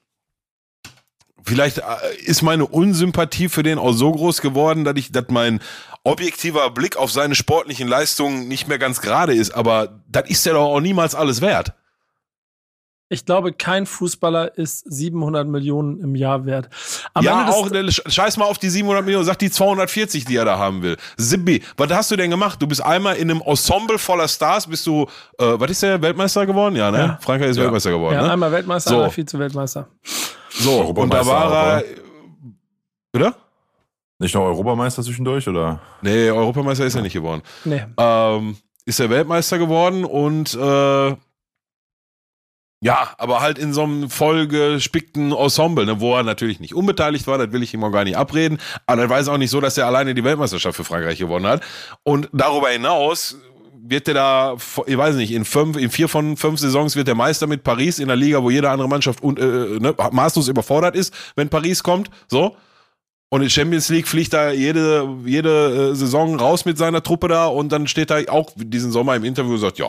vielleicht äh, ist meine Unsympathie für den auch so groß geworden, dass ich, dass mein objektiver Blick auf seine sportlichen Leistungen nicht mehr ganz gerade ist. Aber das ist ja doch auch niemals alles wert. Ich glaube, kein Fußballer ist 700 Millionen im Jahr wert. Am ja, auch, scheiß mal auf die 700 Millionen, sag die 240, die er da haben will. Sibbi, was hast du denn gemacht? Du bist einmal in einem Ensemble voller Stars, bist du, äh, was ist der, Weltmeister geworden? Ja, ne? Ja. Frankreich ist ja. Weltmeister geworden, ja, ne? einmal Weltmeister, so. einmal Vize-Weltmeister. So, und da war er, oder? Nicht noch Europameister zwischendurch, oder? Nee, Europameister ist er nicht geworden. Nee. Ähm, ist er Weltmeister geworden und, äh, ja, aber halt in so einem vollgespickten Ensemble, ne, wo er natürlich nicht unbeteiligt war, das will ich ihm auch gar nicht abreden. Aber war es auch nicht so, dass er alleine die Weltmeisterschaft für Frankreich gewonnen hat. Und darüber hinaus wird er da, ich weiß nicht, in fünf, in vier von fünf Saisons wird der Meister mit Paris in der Liga, wo jede andere Mannschaft un, äh, ne, maßlos überfordert ist, wenn Paris kommt. So. Und in Champions League fliegt er jede, jede äh, Saison raus mit seiner Truppe da und dann steht er auch diesen Sommer im Interview und sagt, ja,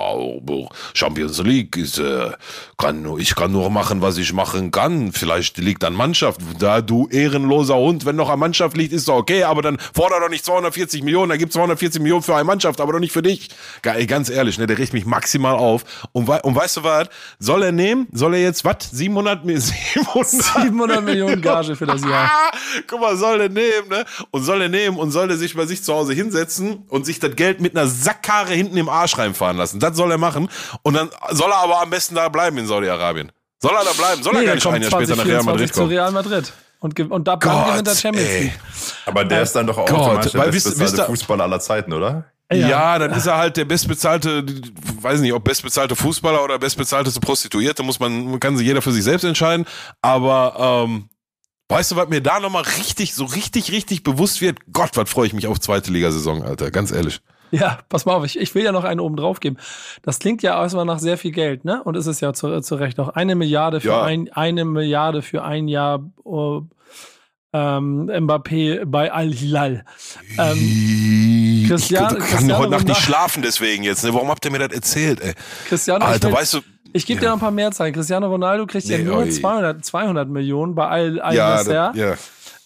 Champions League ist, äh, kann, ich kann nur machen, was ich machen kann. Vielleicht liegt an Mannschaft. Da du ehrenloser Hund, wenn noch an Mannschaft liegt, ist doch okay, aber dann fordert doch nicht 240 Millionen, da gibt 240 Millionen für eine Mannschaft, aber doch nicht für dich. Ganz ehrlich, ne, der riecht mich maximal auf. Und, und weißt du was? Soll er nehmen? Soll er jetzt was? 700, 700, 700 Millionen Gage für das Jahr. Guck mal, soll soll er nehmen, ne? Und soll er nehmen und soll er sich bei sich zu Hause hinsetzen und sich das Geld mit einer Sackkarre hinten im Arsch reinfahren lassen. Das soll er machen. Und dann soll er aber am besten da bleiben in Saudi-Arabien. Soll er da bleiben? Soll nee, er gar nicht ein Jahr später nach Real Madrid kommen? Zu Real Madrid. Und, und da Gott, gewinnt der Champions League. Aber der ist dann doch auch Gott, automatisch der bestbezahlte Fußballer aller Zeiten, oder? Ja. ja, dann ist er halt der bestbezahlte, weiß nicht, ob bestbezahlte Fußballer oder bestbezahlte Prostituierte, muss man, kann sich jeder für sich selbst entscheiden. Aber ähm, Weißt du, was mir da nochmal richtig, so richtig, richtig bewusst wird? Gott, was freue ich mich auf zweite Ligasaison, Alter. Ganz ehrlich. Ja, pass mal auf, ich, ich will ja noch einen oben drauf geben. Das klingt ja erstmal nach sehr viel Geld, ne? Und ist es ja zu, zu Recht noch. Eine Milliarde für ja. ein, eine Milliarde für ein Jahr uh, ähm, Mbappé bei Al-Hilal. Ähm, Christian, ich kann heute Nacht nicht schlafen deswegen jetzt, ne? Warum habt ihr mir das erzählt, ey? Cristiano, Alter, weißt du, ich gebe ja. dir noch ein paar mehr Zahlen. Cristiano Ronaldo kriegt nee, ja nur 200, 200 Millionen bei Al, Al ja, Nasser. Ja.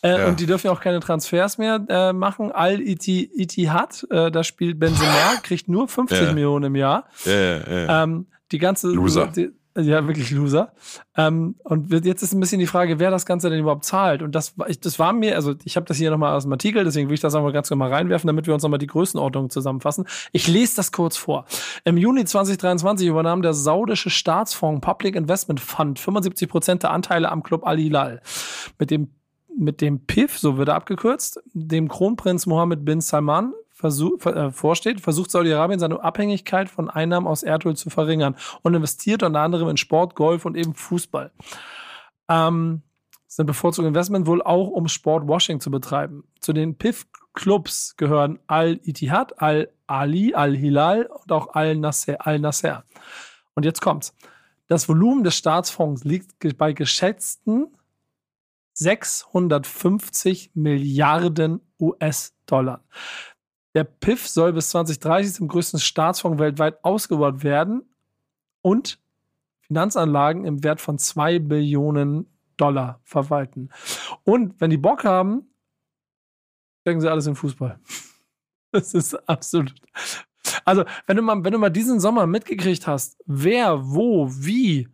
Äh, ja. Und die dürfen ja auch keine Transfers mehr äh, machen. Al Ittihad, äh, da spielt Benzema, kriegt nur 50 ja. Millionen im Jahr. Ja, ähm, die ganze Loser. Die, ja, wirklich Loser. Ähm, und jetzt ist ein bisschen die Frage, wer das Ganze denn überhaupt zahlt. Und das, das war mir, also ich habe das hier nochmal aus dem Artikel, deswegen will ich das auch mal ganz normal reinwerfen, damit wir uns nochmal die Größenordnung zusammenfassen. Ich lese das kurz vor. Im Juni 2023 übernahm der saudische Staatsfonds Public Investment Fund 75 Prozent der Anteile am Club Al Hilal. Mit dem mit dem PIF, so wird er abgekürzt, dem Kronprinz Mohammed bin Salman versuch, äh, vorsteht, versucht Saudi-Arabien seine Abhängigkeit von Einnahmen aus Erdöl zu verringern und investiert unter anderem in Sport, Golf und eben Fußball. Ähm, sind bevorzugt Investment wohl auch, um Sportwashing zu betreiben. Zu den PIF-Clubs gehören Al-Ittihad, Al-Ali, Al-Hilal und auch Al-Nasser. Al -Nasser. Und jetzt kommt's. Das Volumen des Staatsfonds liegt bei geschätzten 650 Milliarden US-Dollar. Der PIF soll bis 2030 zum größten Staatsfonds weltweit ausgebaut werden und Finanzanlagen im Wert von 2 Billionen Dollar verwalten. Und wenn die Bock haben, stecken sie alles in Fußball. Das ist absolut. Also, wenn du mal, wenn du mal diesen Sommer mitgekriegt hast, wer, wo, wie,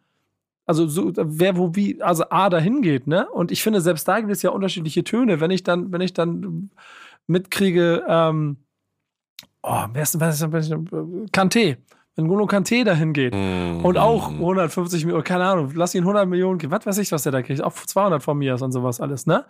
also so, wer, wo, wie, also A dahin geht, ne? Und ich finde, selbst da gibt es ja unterschiedliche Töne. Wenn ich dann, wenn ich dann mitkriege, ähm, oh, wer ist, wer ist, wer ist Kanté. Wenn Golo Kanté dahin geht mm. und auch 150 Millionen, keine Ahnung, lass ihn 100 Millionen, was weiß ich, was der da kriegt, auch 200 von mir und sowas alles, ne?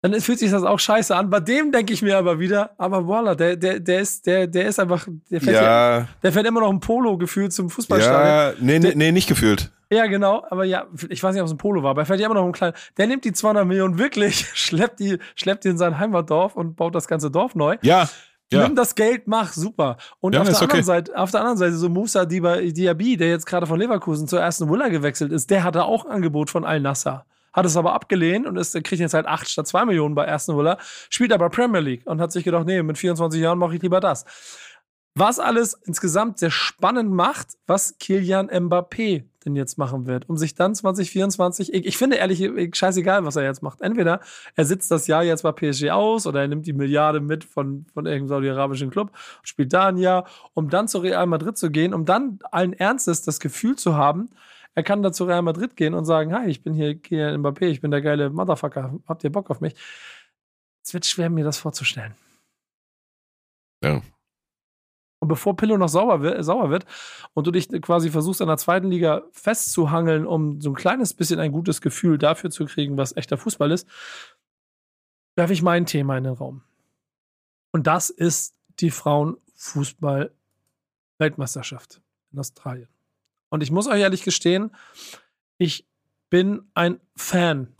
Dann fühlt sich das auch scheiße an. Bei dem denke ich mir aber wieder, aber voila, der, der, der ist, der, der ist einfach, der fährt, ja. ja der fährt immer noch ein Polo gefühlt zum Fußballstadion. Ja, nee, nee, nee, nicht gefühlt. Ja, genau, aber ja, ich weiß nicht, ob es ein Polo war, aber er fährt ja immer noch ein kleiner. Der nimmt die 200 Millionen wirklich, schleppt die, schleppt die in sein Heimatdorf und baut das ganze Dorf neu. Ja, ja. Nimm das Geld, mach, super. Und ja, auf, der anderen okay. Seite, auf der anderen Seite, so Musa Diaby, der jetzt gerade von Leverkusen zur ersten Villa gewechselt ist, der hatte auch ein Angebot von Al-Nassr. Hat es aber abgelehnt und ist, kriegt jetzt halt 8 statt 2 Millionen bei ersten Villa, spielt aber Premier League und hat sich gedacht, nee, mit 24 Jahren mache ich lieber das. Was alles insgesamt sehr spannend macht, was Kilian Mbappé denn jetzt machen wird, um sich dann 2024, ich, ich finde ehrlich, scheißegal, was er jetzt macht. Entweder er sitzt das Jahr jetzt bei PSG aus oder er nimmt die Milliarde mit von, von irgendeinem saudi-arabischen Club, spielt da ein Jahr, um dann zu Real Madrid zu gehen, um dann allen Ernstes das Gefühl zu haben, er kann da zu Real Madrid gehen und sagen, hi, ich bin hier Kilian Mbappé, ich bin der geile Motherfucker, habt ihr Bock auf mich? Es wird schwer, mir das vorzustellen. Ja, und bevor Pillow noch sauer wird, sauer wird und du dich quasi versuchst, an der zweiten Liga festzuhangeln, um so ein kleines bisschen ein gutes Gefühl dafür zu kriegen, was echter Fußball ist, werfe ich mein Thema in den Raum. Und das ist die Frauenfußball-Weltmeisterschaft in Australien. Und ich muss euch ehrlich gestehen, ich bin ein Fan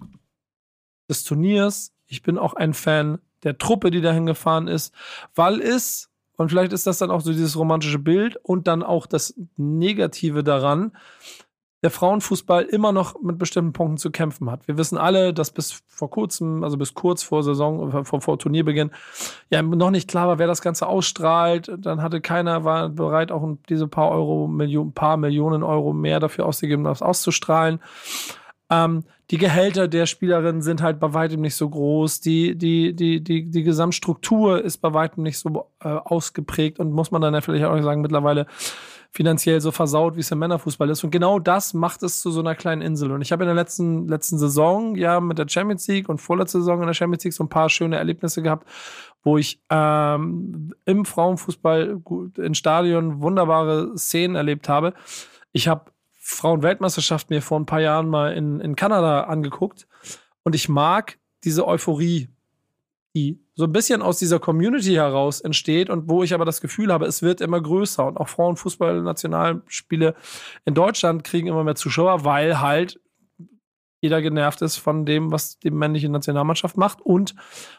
des Turniers. Ich bin auch ein Fan der Truppe, die dahin gefahren ist, weil es und vielleicht ist das dann auch so dieses romantische Bild und dann auch das Negative daran. Der Frauenfußball immer noch mit bestimmten Punkten zu kämpfen hat. Wir wissen alle, dass bis vor kurzem, also bis kurz vor Saison, vor, vor Turnierbeginn, ja noch nicht klar war, wer das Ganze ausstrahlt. Dann hatte keiner, war bereit, auch diese paar Euro, Million, paar Millionen Euro mehr dafür auszugeben, das auszustrahlen. Ähm, die Gehälter der Spielerinnen sind halt bei weitem nicht so groß. Die, die, die, die, die Gesamtstruktur ist bei weitem nicht so äh, ausgeprägt und muss man dann ja vielleicht auch sagen, mittlerweile finanziell so versaut, wie es im Männerfußball ist. Und genau das macht es zu so einer kleinen Insel. Und ich habe in der letzten, letzten Saison ja mit der Champions League und vorletzte Saison in der Champions League so ein paar schöne Erlebnisse gehabt, wo ich ähm, im Frauenfußball in Stadion wunderbare Szenen erlebt habe. Ich habe Frauenweltmeisterschaft mir vor ein paar Jahren mal in, in Kanada angeguckt und ich mag diese Euphorie, die so ein bisschen aus dieser Community heraus entsteht und wo ich aber das Gefühl habe, es wird immer größer und auch Frauenfußball-Nationalspiele in Deutschland kriegen immer mehr Zuschauer, weil halt jeder genervt ist von dem, was die männliche Nationalmannschaft macht und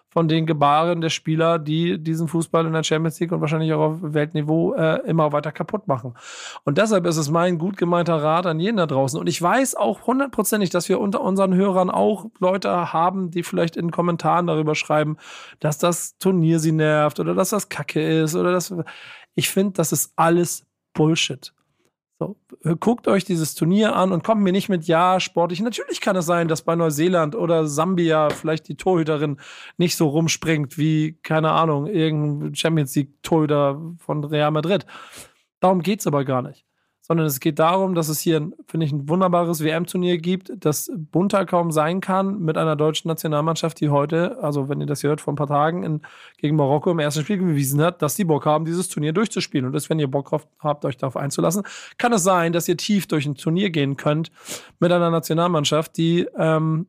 von den Gebaren der Spieler, die diesen Fußball in der Champions League und wahrscheinlich auch auf Weltniveau äh, immer weiter kaputt machen. Und deshalb ist es mein gut gemeinter Rat an jeden da draußen. Und ich weiß auch hundertprozentig, dass wir unter unseren Hörern auch Leute haben, die vielleicht in Kommentaren darüber schreiben, dass das Turnier sie nervt oder dass das Kacke ist oder das. Ich finde, das ist alles Bullshit. So, guckt euch dieses Turnier an und kommt mir nicht mit Ja, sportlich. Natürlich kann es sein, dass bei Neuseeland oder Sambia vielleicht die Torhüterin nicht so rumspringt wie, keine Ahnung, irgendein Champions League-Torhüter von Real Madrid. Darum geht es aber gar nicht sondern es geht darum, dass es hier, finde ich, ein wunderbares WM-Turnier gibt, das bunter kaum sein kann mit einer deutschen Nationalmannschaft, die heute, also wenn ihr das hört, vor ein paar Tagen in, gegen Marokko im ersten Spiel bewiesen hat, dass die Bock haben, dieses Turnier durchzuspielen. Und das, wenn ihr Bock drauf habt, euch darauf einzulassen, kann es sein, dass ihr tief durch ein Turnier gehen könnt mit einer Nationalmannschaft, die ähm,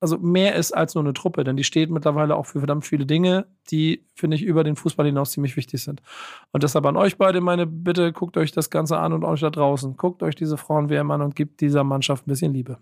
also mehr ist als nur eine Truppe, denn die steht mittlerweile auch für verdammt viele Dinge, die, finde ich, über den Fußball hinaus ziemlich wichtig sind. Und deshalb an euch beide meine Bitte, guckt euch das Ganze an und euch da draußen. Guckt euch diese Frauen-WM an und gebt dieser Mannschaft ein bisschen Liebe.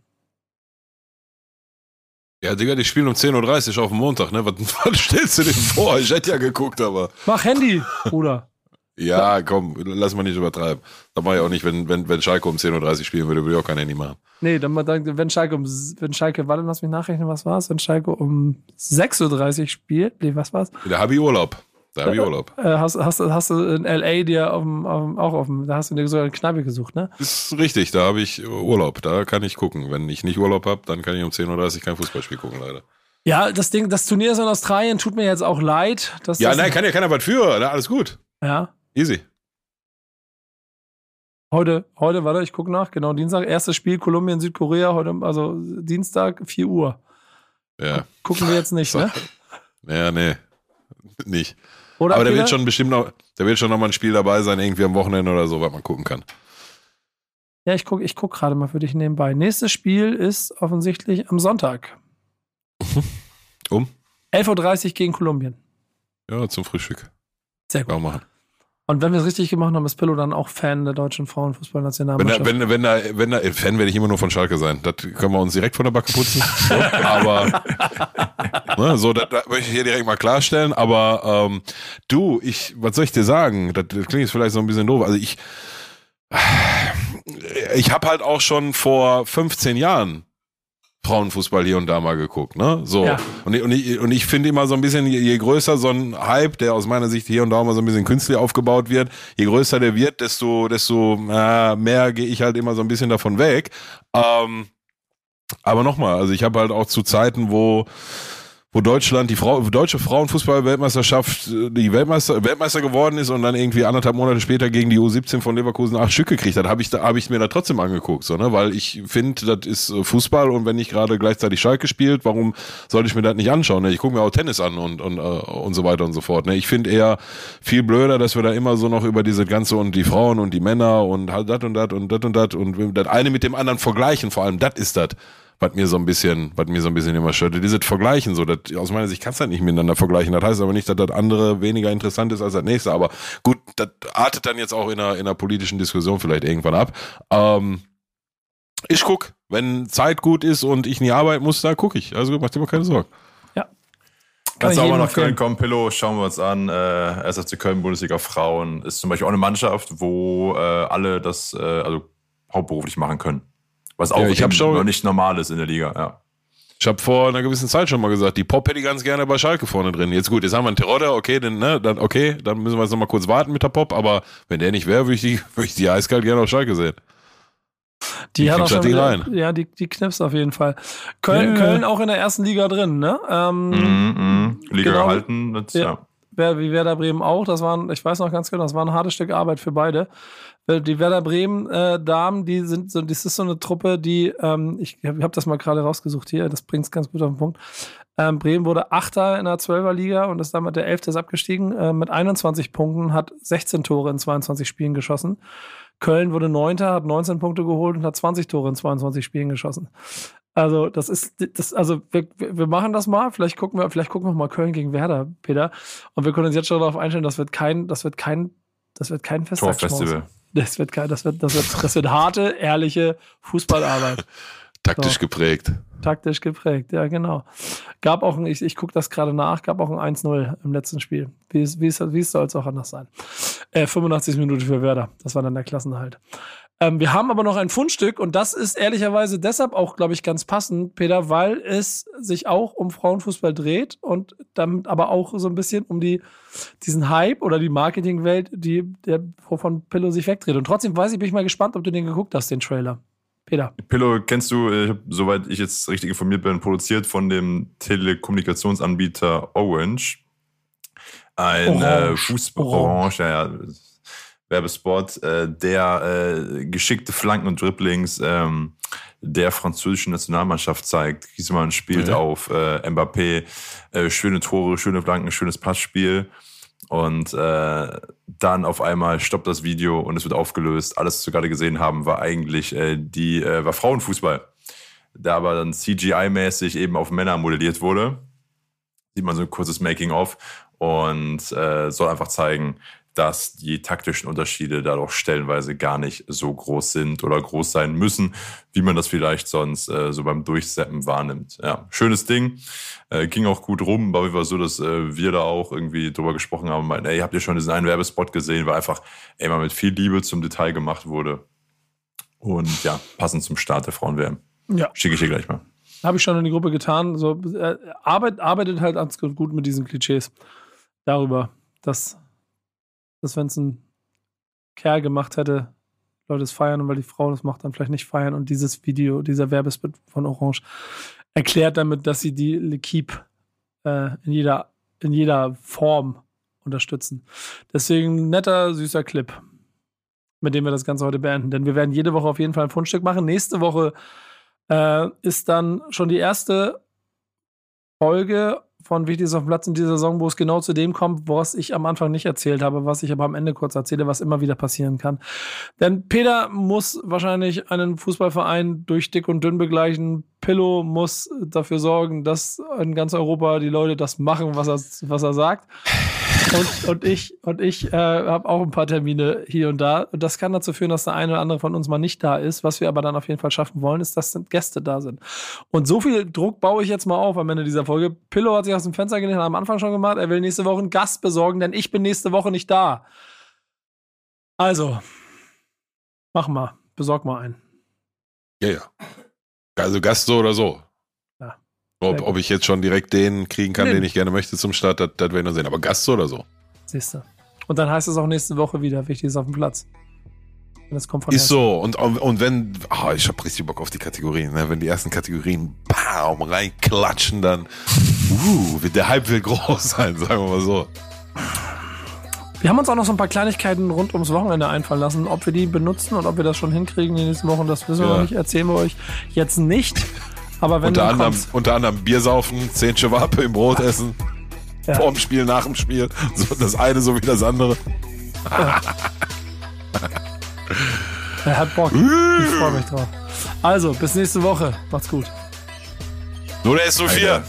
Ja, Digga, die spielen um 10.30 Uhr auf dem Montag, ne? Was, was stellst du dir vor? Ich hätte ja geguckt, aber. Mach Handy, Bruder. Ja, komm, lass mal nicht übertreiben. Das mache ich auch nicht, wenn, wenn, wenn Schalke um 10.30 Uhr spielen würde, würde ich auch kein Handy machen. Nee, dann, dann wenn Schalke um, wenn Schalke, warte, lass mich nachrechnen, was war es? Wenn Schalke um 6.30 Uhr spielt, nee, was war's? Da habe ich Urlaub. Da habe ich Urlaub. Äh, hast, hast, hast du in L.A. dir auf dem, auf dem, auch auf dem, da hast du dir so eine Kneipe gesucht, ne? Das ist richtig, da habe ich Urlaub, da kann ich gucken. Wenn ich nicht Urlaub habe, dann kann ich um 10.30 Uhr kein Fußballspiel gucken, leider. Ja, das Ding, das Turnier ist in Australien, tut mir jetzt auch leid. Ja, das nein, kann ja keiner was für, alles gut. Ja. Easy. Heute, heute, warte, ich gucke nach, genau, Dienstag, erstes Spiel Kolumbien, Südkorea, heute, also Dienstag, 4 Uhr. Ja. Gucken wir jetzt nicht, ne? Ja, nee, nicht. Oder Aber da wird schon bestimmt noch, da wird schon noch mal ein Spiel dabei sein, irgendwie am Wochenende oder so, was man gucken kann. Ja, ich gucke ich guck gerade mal für dich nebenbei. Nächstes Spiel ist offensichtlich am Sonntag. Um? 11.30 Uhr gegen Kolumbien. Ja, zum Frühstück. Sehr gut. Machen. Und wenn wir es richtig gemacht haben, ist Pillow dann auch Fan der deutschen Wenn Frauenfußballnationalmannschaft. wenn, wenn, da, wenn da, Fan werde ich immer nur von Schalke sein. Das können wir uns direkt von der Backe putzen. So, aber, ne, so, das, das möchte ich hier direkt mal klarstellen. Aber, ähm, du, ich, was soll ich dir sagen? Das, das klingt jetzt vielleicht so ein bisschen doof. Also ich, ich habe halt auch schon vor 15 Jahren Frauenfußball hier und da mal geguckt, ne? So. Ja. Und, ich- und ich, und ich finde immer so ein bisschen, je, je größer so ein Hype, der aus meiner Sicht hier und da mal so ein bisschen künstlich aufgebaut wird, je größer der wird, desto, desto äh, mehr gehe ich halt immer so ein bisschen davon weg. Ähm, aber nochmal, also ich habe halt auch zu Zeiten, wo wo Deutschland, die Frau, deutsche Frauenfußball-Weltmeisterschaft, äh, die Weltmeister, Weltmeister geworden ist und dann irgendwie anderthalb Monate später gegen die U17 von Leverkusen acht Stück gekriegt hat, habe ich, da habe ich mir da trotzdem angeguckt, so, ne, weil ich finde, das ist äh, Fußball und wenn nicht gerade gleichzeitig Schalke spielt, warum sollte ich mir das nicht anschauen? Ne? Ich gucke mir auch Tennis an und, und, äh, und so weiter und so fort. Ne? Ich finde eher viel blöder, dass wir da immer so noch über diese ganze und die Frauen und die Männer und halt das und das und das und das und das eine mit dem anderen vergleichen, vor allem das ist das was mir so ein bisschen, was mir so ein bisschen immer stört. Dieses Vergleichen, so, das, aus meiner Sicht kannst du das nicht miteinander vergleichen. Das heißt aber nicht, dass das andere weniger interessant ist als das nächste. Aber gut, das artet dann jetzt auch in einer, in einer politischen Diskussion vielleicht irgendwann ab. Ähm, ich guck, wenn Zeit gut ist und ich nie arbeiten muss, da gucke ich. Also mach dir mal keine Sorgen. Kann Kannst ich auch mal nach Köln kommen, Pillow, schauen wir uns an. Äh, SFC Köln, Bundesliga Frauen, ist zum Beispiel auch eine Mannschaft, wo äh, alle das äh, also hauptberuflich machen können. Was auch Ja, ich schon- noch nicht normal ist in der Liga, ja. Ich habe vor einer gewissen Zeit schon mal gesagt, die Pop hätte ich ganz gerne bei Schalke vorne drin. Jetzt gut, jetzt haben wir einen Terodde, okay, dann, ne, dann, okay, dann müssen wir jetzt noch mal kurz warten mit der Pop, aber wenn der nicht wäre, würde ich die, würde ich die eiskalt gerne auf Schalke sehen. Die, Die hat auch kriegt schon wieder, rein. Ja, die, die knipst auf jeden Fall. Köln, Ja. Köln auch in der ersten Liga drin, ne? Ähm, Mhm, mhm. Liga Genau. gehalten, das, Ja. ja. Wie Werder Bremen auch. Das waren, ich weiß noch ganz genau, das war ein hartes Stück Arbeit für beide. Die Werder Bremen äh, Damen, die sind so, das ist so eine Truppe, die, ähm, ich habe hab das mal gerade rausgesucht hier, das bringt es ganz gut auf den Punkt. Ähm, Bremen wurde Achter in der 12er Liga und ist damit der Elfte ist abgestiegen. Äh, mit 21 Punkten, hat 16 Tore in 22 Spielen geschossen. Köln wurde Neunter, hat 19 Punkte geholt und hat 20 Tore in 22 Spielen geschossen. Also, das ist, das, also, wir, wir machen das mal. Vielleicht gucken wir, vielleicht gucken wir mal Köln gegen Werder, Peter. Und wir können uns jetzt schon darauf einstellen, das wird kein, das wird kein, das wird kein. Torfestival. Das wird kein, das wird, das wird, das wird harte, ehrliche Fußballarbeit. Taktisch So. geprägt. Taktisch geprägt, ja, genau. Gab auch ein, ich, ich gucke das gerade nach, gab auch ein 1-0 im letzten Spiel. Wie wie wie es soll es auch anders sein. Äh, 85 Minuten für Werder. Das war dann der Klassenhalt. Ähm, wir haben aber noch ein Fundstück und das ist ehrlicherweise deshalb auch, glaube ich, ganz passend, Peter, weil es sich auch um Frauenfußball dreht und damit aber auch so ein bisschen um die, diesen Hype oder die Marketingwelt, die, der, wovon Pillow sich wegdreht. Und trotzdem weiß ich, bin ich mal gespannt, ob du den geguckt hast, den Trailer. Peter. Pillow kennst du, äh, ich hab, soweit ich jetzt richtig informiert bin, produziert von dem Telekommunikationsanbieter Orange. Ein äh, Orange. Fußball, Orange. Orange, ja, ja, Werbespot, äh, der äh, geschickte Flanken und Dribblings ähm, der französischen Nationalmannschaft zeigt. Griezmann spielt Ja. auf äh, Mbappé, äh, schöne Tore, schöne Flanken, schönes Passspiel. Und äh, dann auf einmal stoppt das Video und es wird aufgelöst. Alles, was wir gerade gesehen haben, war eigentlich äh, die war Frauenfußball, der aber dann CGI-mäßig eben auf Männer modelliert wurde. Sieht man so ein kurzes Making-of und soll einfach zeigen, dass die taktischen Unterschiede dadurch stellenweise gar nicht so groß sind oder groß sein müssen, wie man das vielleicht sonst äh, so beim Durchseppen wahrnimmt. Ja, schönes Ding. Äh, ging auch gut rum, aber war so, dass äh, wir da auch irgendwie drüber gesprochen haben, meinten, ey, habt ihr schon diesen einen Werbespot gesehen, weil einfach ey, mal mit viel Liebe zum Detail gemacht wurde. Und ja, passend zum Start der Frauen-WM. Ja. Schicke ich dir gleich mal. Habe ich schon in die Gruppe getan. So, äh, arbeit, arbeitet halt ganz gut mit diesen Klischees. Darüber, dass, dass wenn es ein Kerl gemacht hätte, Leute es feiern und weil die Frau das macht, dann vielleicht nicht feiern. Und dieses Video, dieser Werbespot von Orange erklärt damit, dass sie die L'Equipe äh, in, jeder, in jeder Form unterstützen. Deswegen netter, süßer Clip, mit dem wir das Ganze heute beenden. Denn wir werden jede Woche auf jeden Fall ein Fundstück machen. Nächste Woche äh, ist dann schon die erste Folge von Wichtiges auf dem Platz in dieser Saison, wo es genau zu dem kommt, was ich am Anfang nicht erzählt habe, was ich aber am Ende kurz erzähle, was immer wieder passieren kann. Denn Peter muss wahrscheinlich einen Fußballverein durch dick und dünn begleichen. Pillow muss dafür sorgen, dass in ganz Europa die Leute das machen, was er, was er sagt. Und, und ich, und ich äh, habe auch ein paar Termine hier und da. Und das kann dazu führen, dass der eine oder andere von uns mal nicht da ist. Was wir aber dann auf jeden Fall schaffen wollen, ist, dass Gäste da sind. Und so viel Druck baue ich jetzt mal auf am Ende dieser Folge. Pillow hat sich aus dem Fenster gelehnt, hat am Anfang schon gemacht. Er will nächste Woche einen Gast besorgen, denn ich bin nächste Woche nicht da. Also, mach mal. Besorg mal einen. Ja, ja. Also Gast so oder so. Ob, ob ich jetzt schon direkt den kriegen kann, Nee. den ich gerne möchte zum Start, das, das werden wir sehen. Aber Gast so oder so. Siehst du. Und dann heißt es auch nächste Woche wieder, wichtig ist auf dem Platz. Das kommt von Ist so. Und, und wenn, ah, ich habe richtig Bock auf die Kategorien. Ne? Wenn die ersten Kategorien bam, reinklatschen, dann uh, wird der Hype will groß sein, sagen wir mal so. Wir haben uns auch noch so ein paar Kleinigkeiten rund ums Wochenende einfallen lassen. Ob wir die benutzen und ob wir das schon hinkriegen in den nächsten Wochen, das wissen wir Ja. noch nicht. Erzählen wir euch jetzt nicht. Aber wenn Unter anderem, kommt's. unter anderem Bier saufen, zehn Chewape im Brot essen, Ja. vorm Spiel, nach dem Spiel. So, das eine so wie das andere. Er hat Bock. Ich freue mich drauf. Also, bis nächste Woche. Macht's gut. Nur der S04. Alter.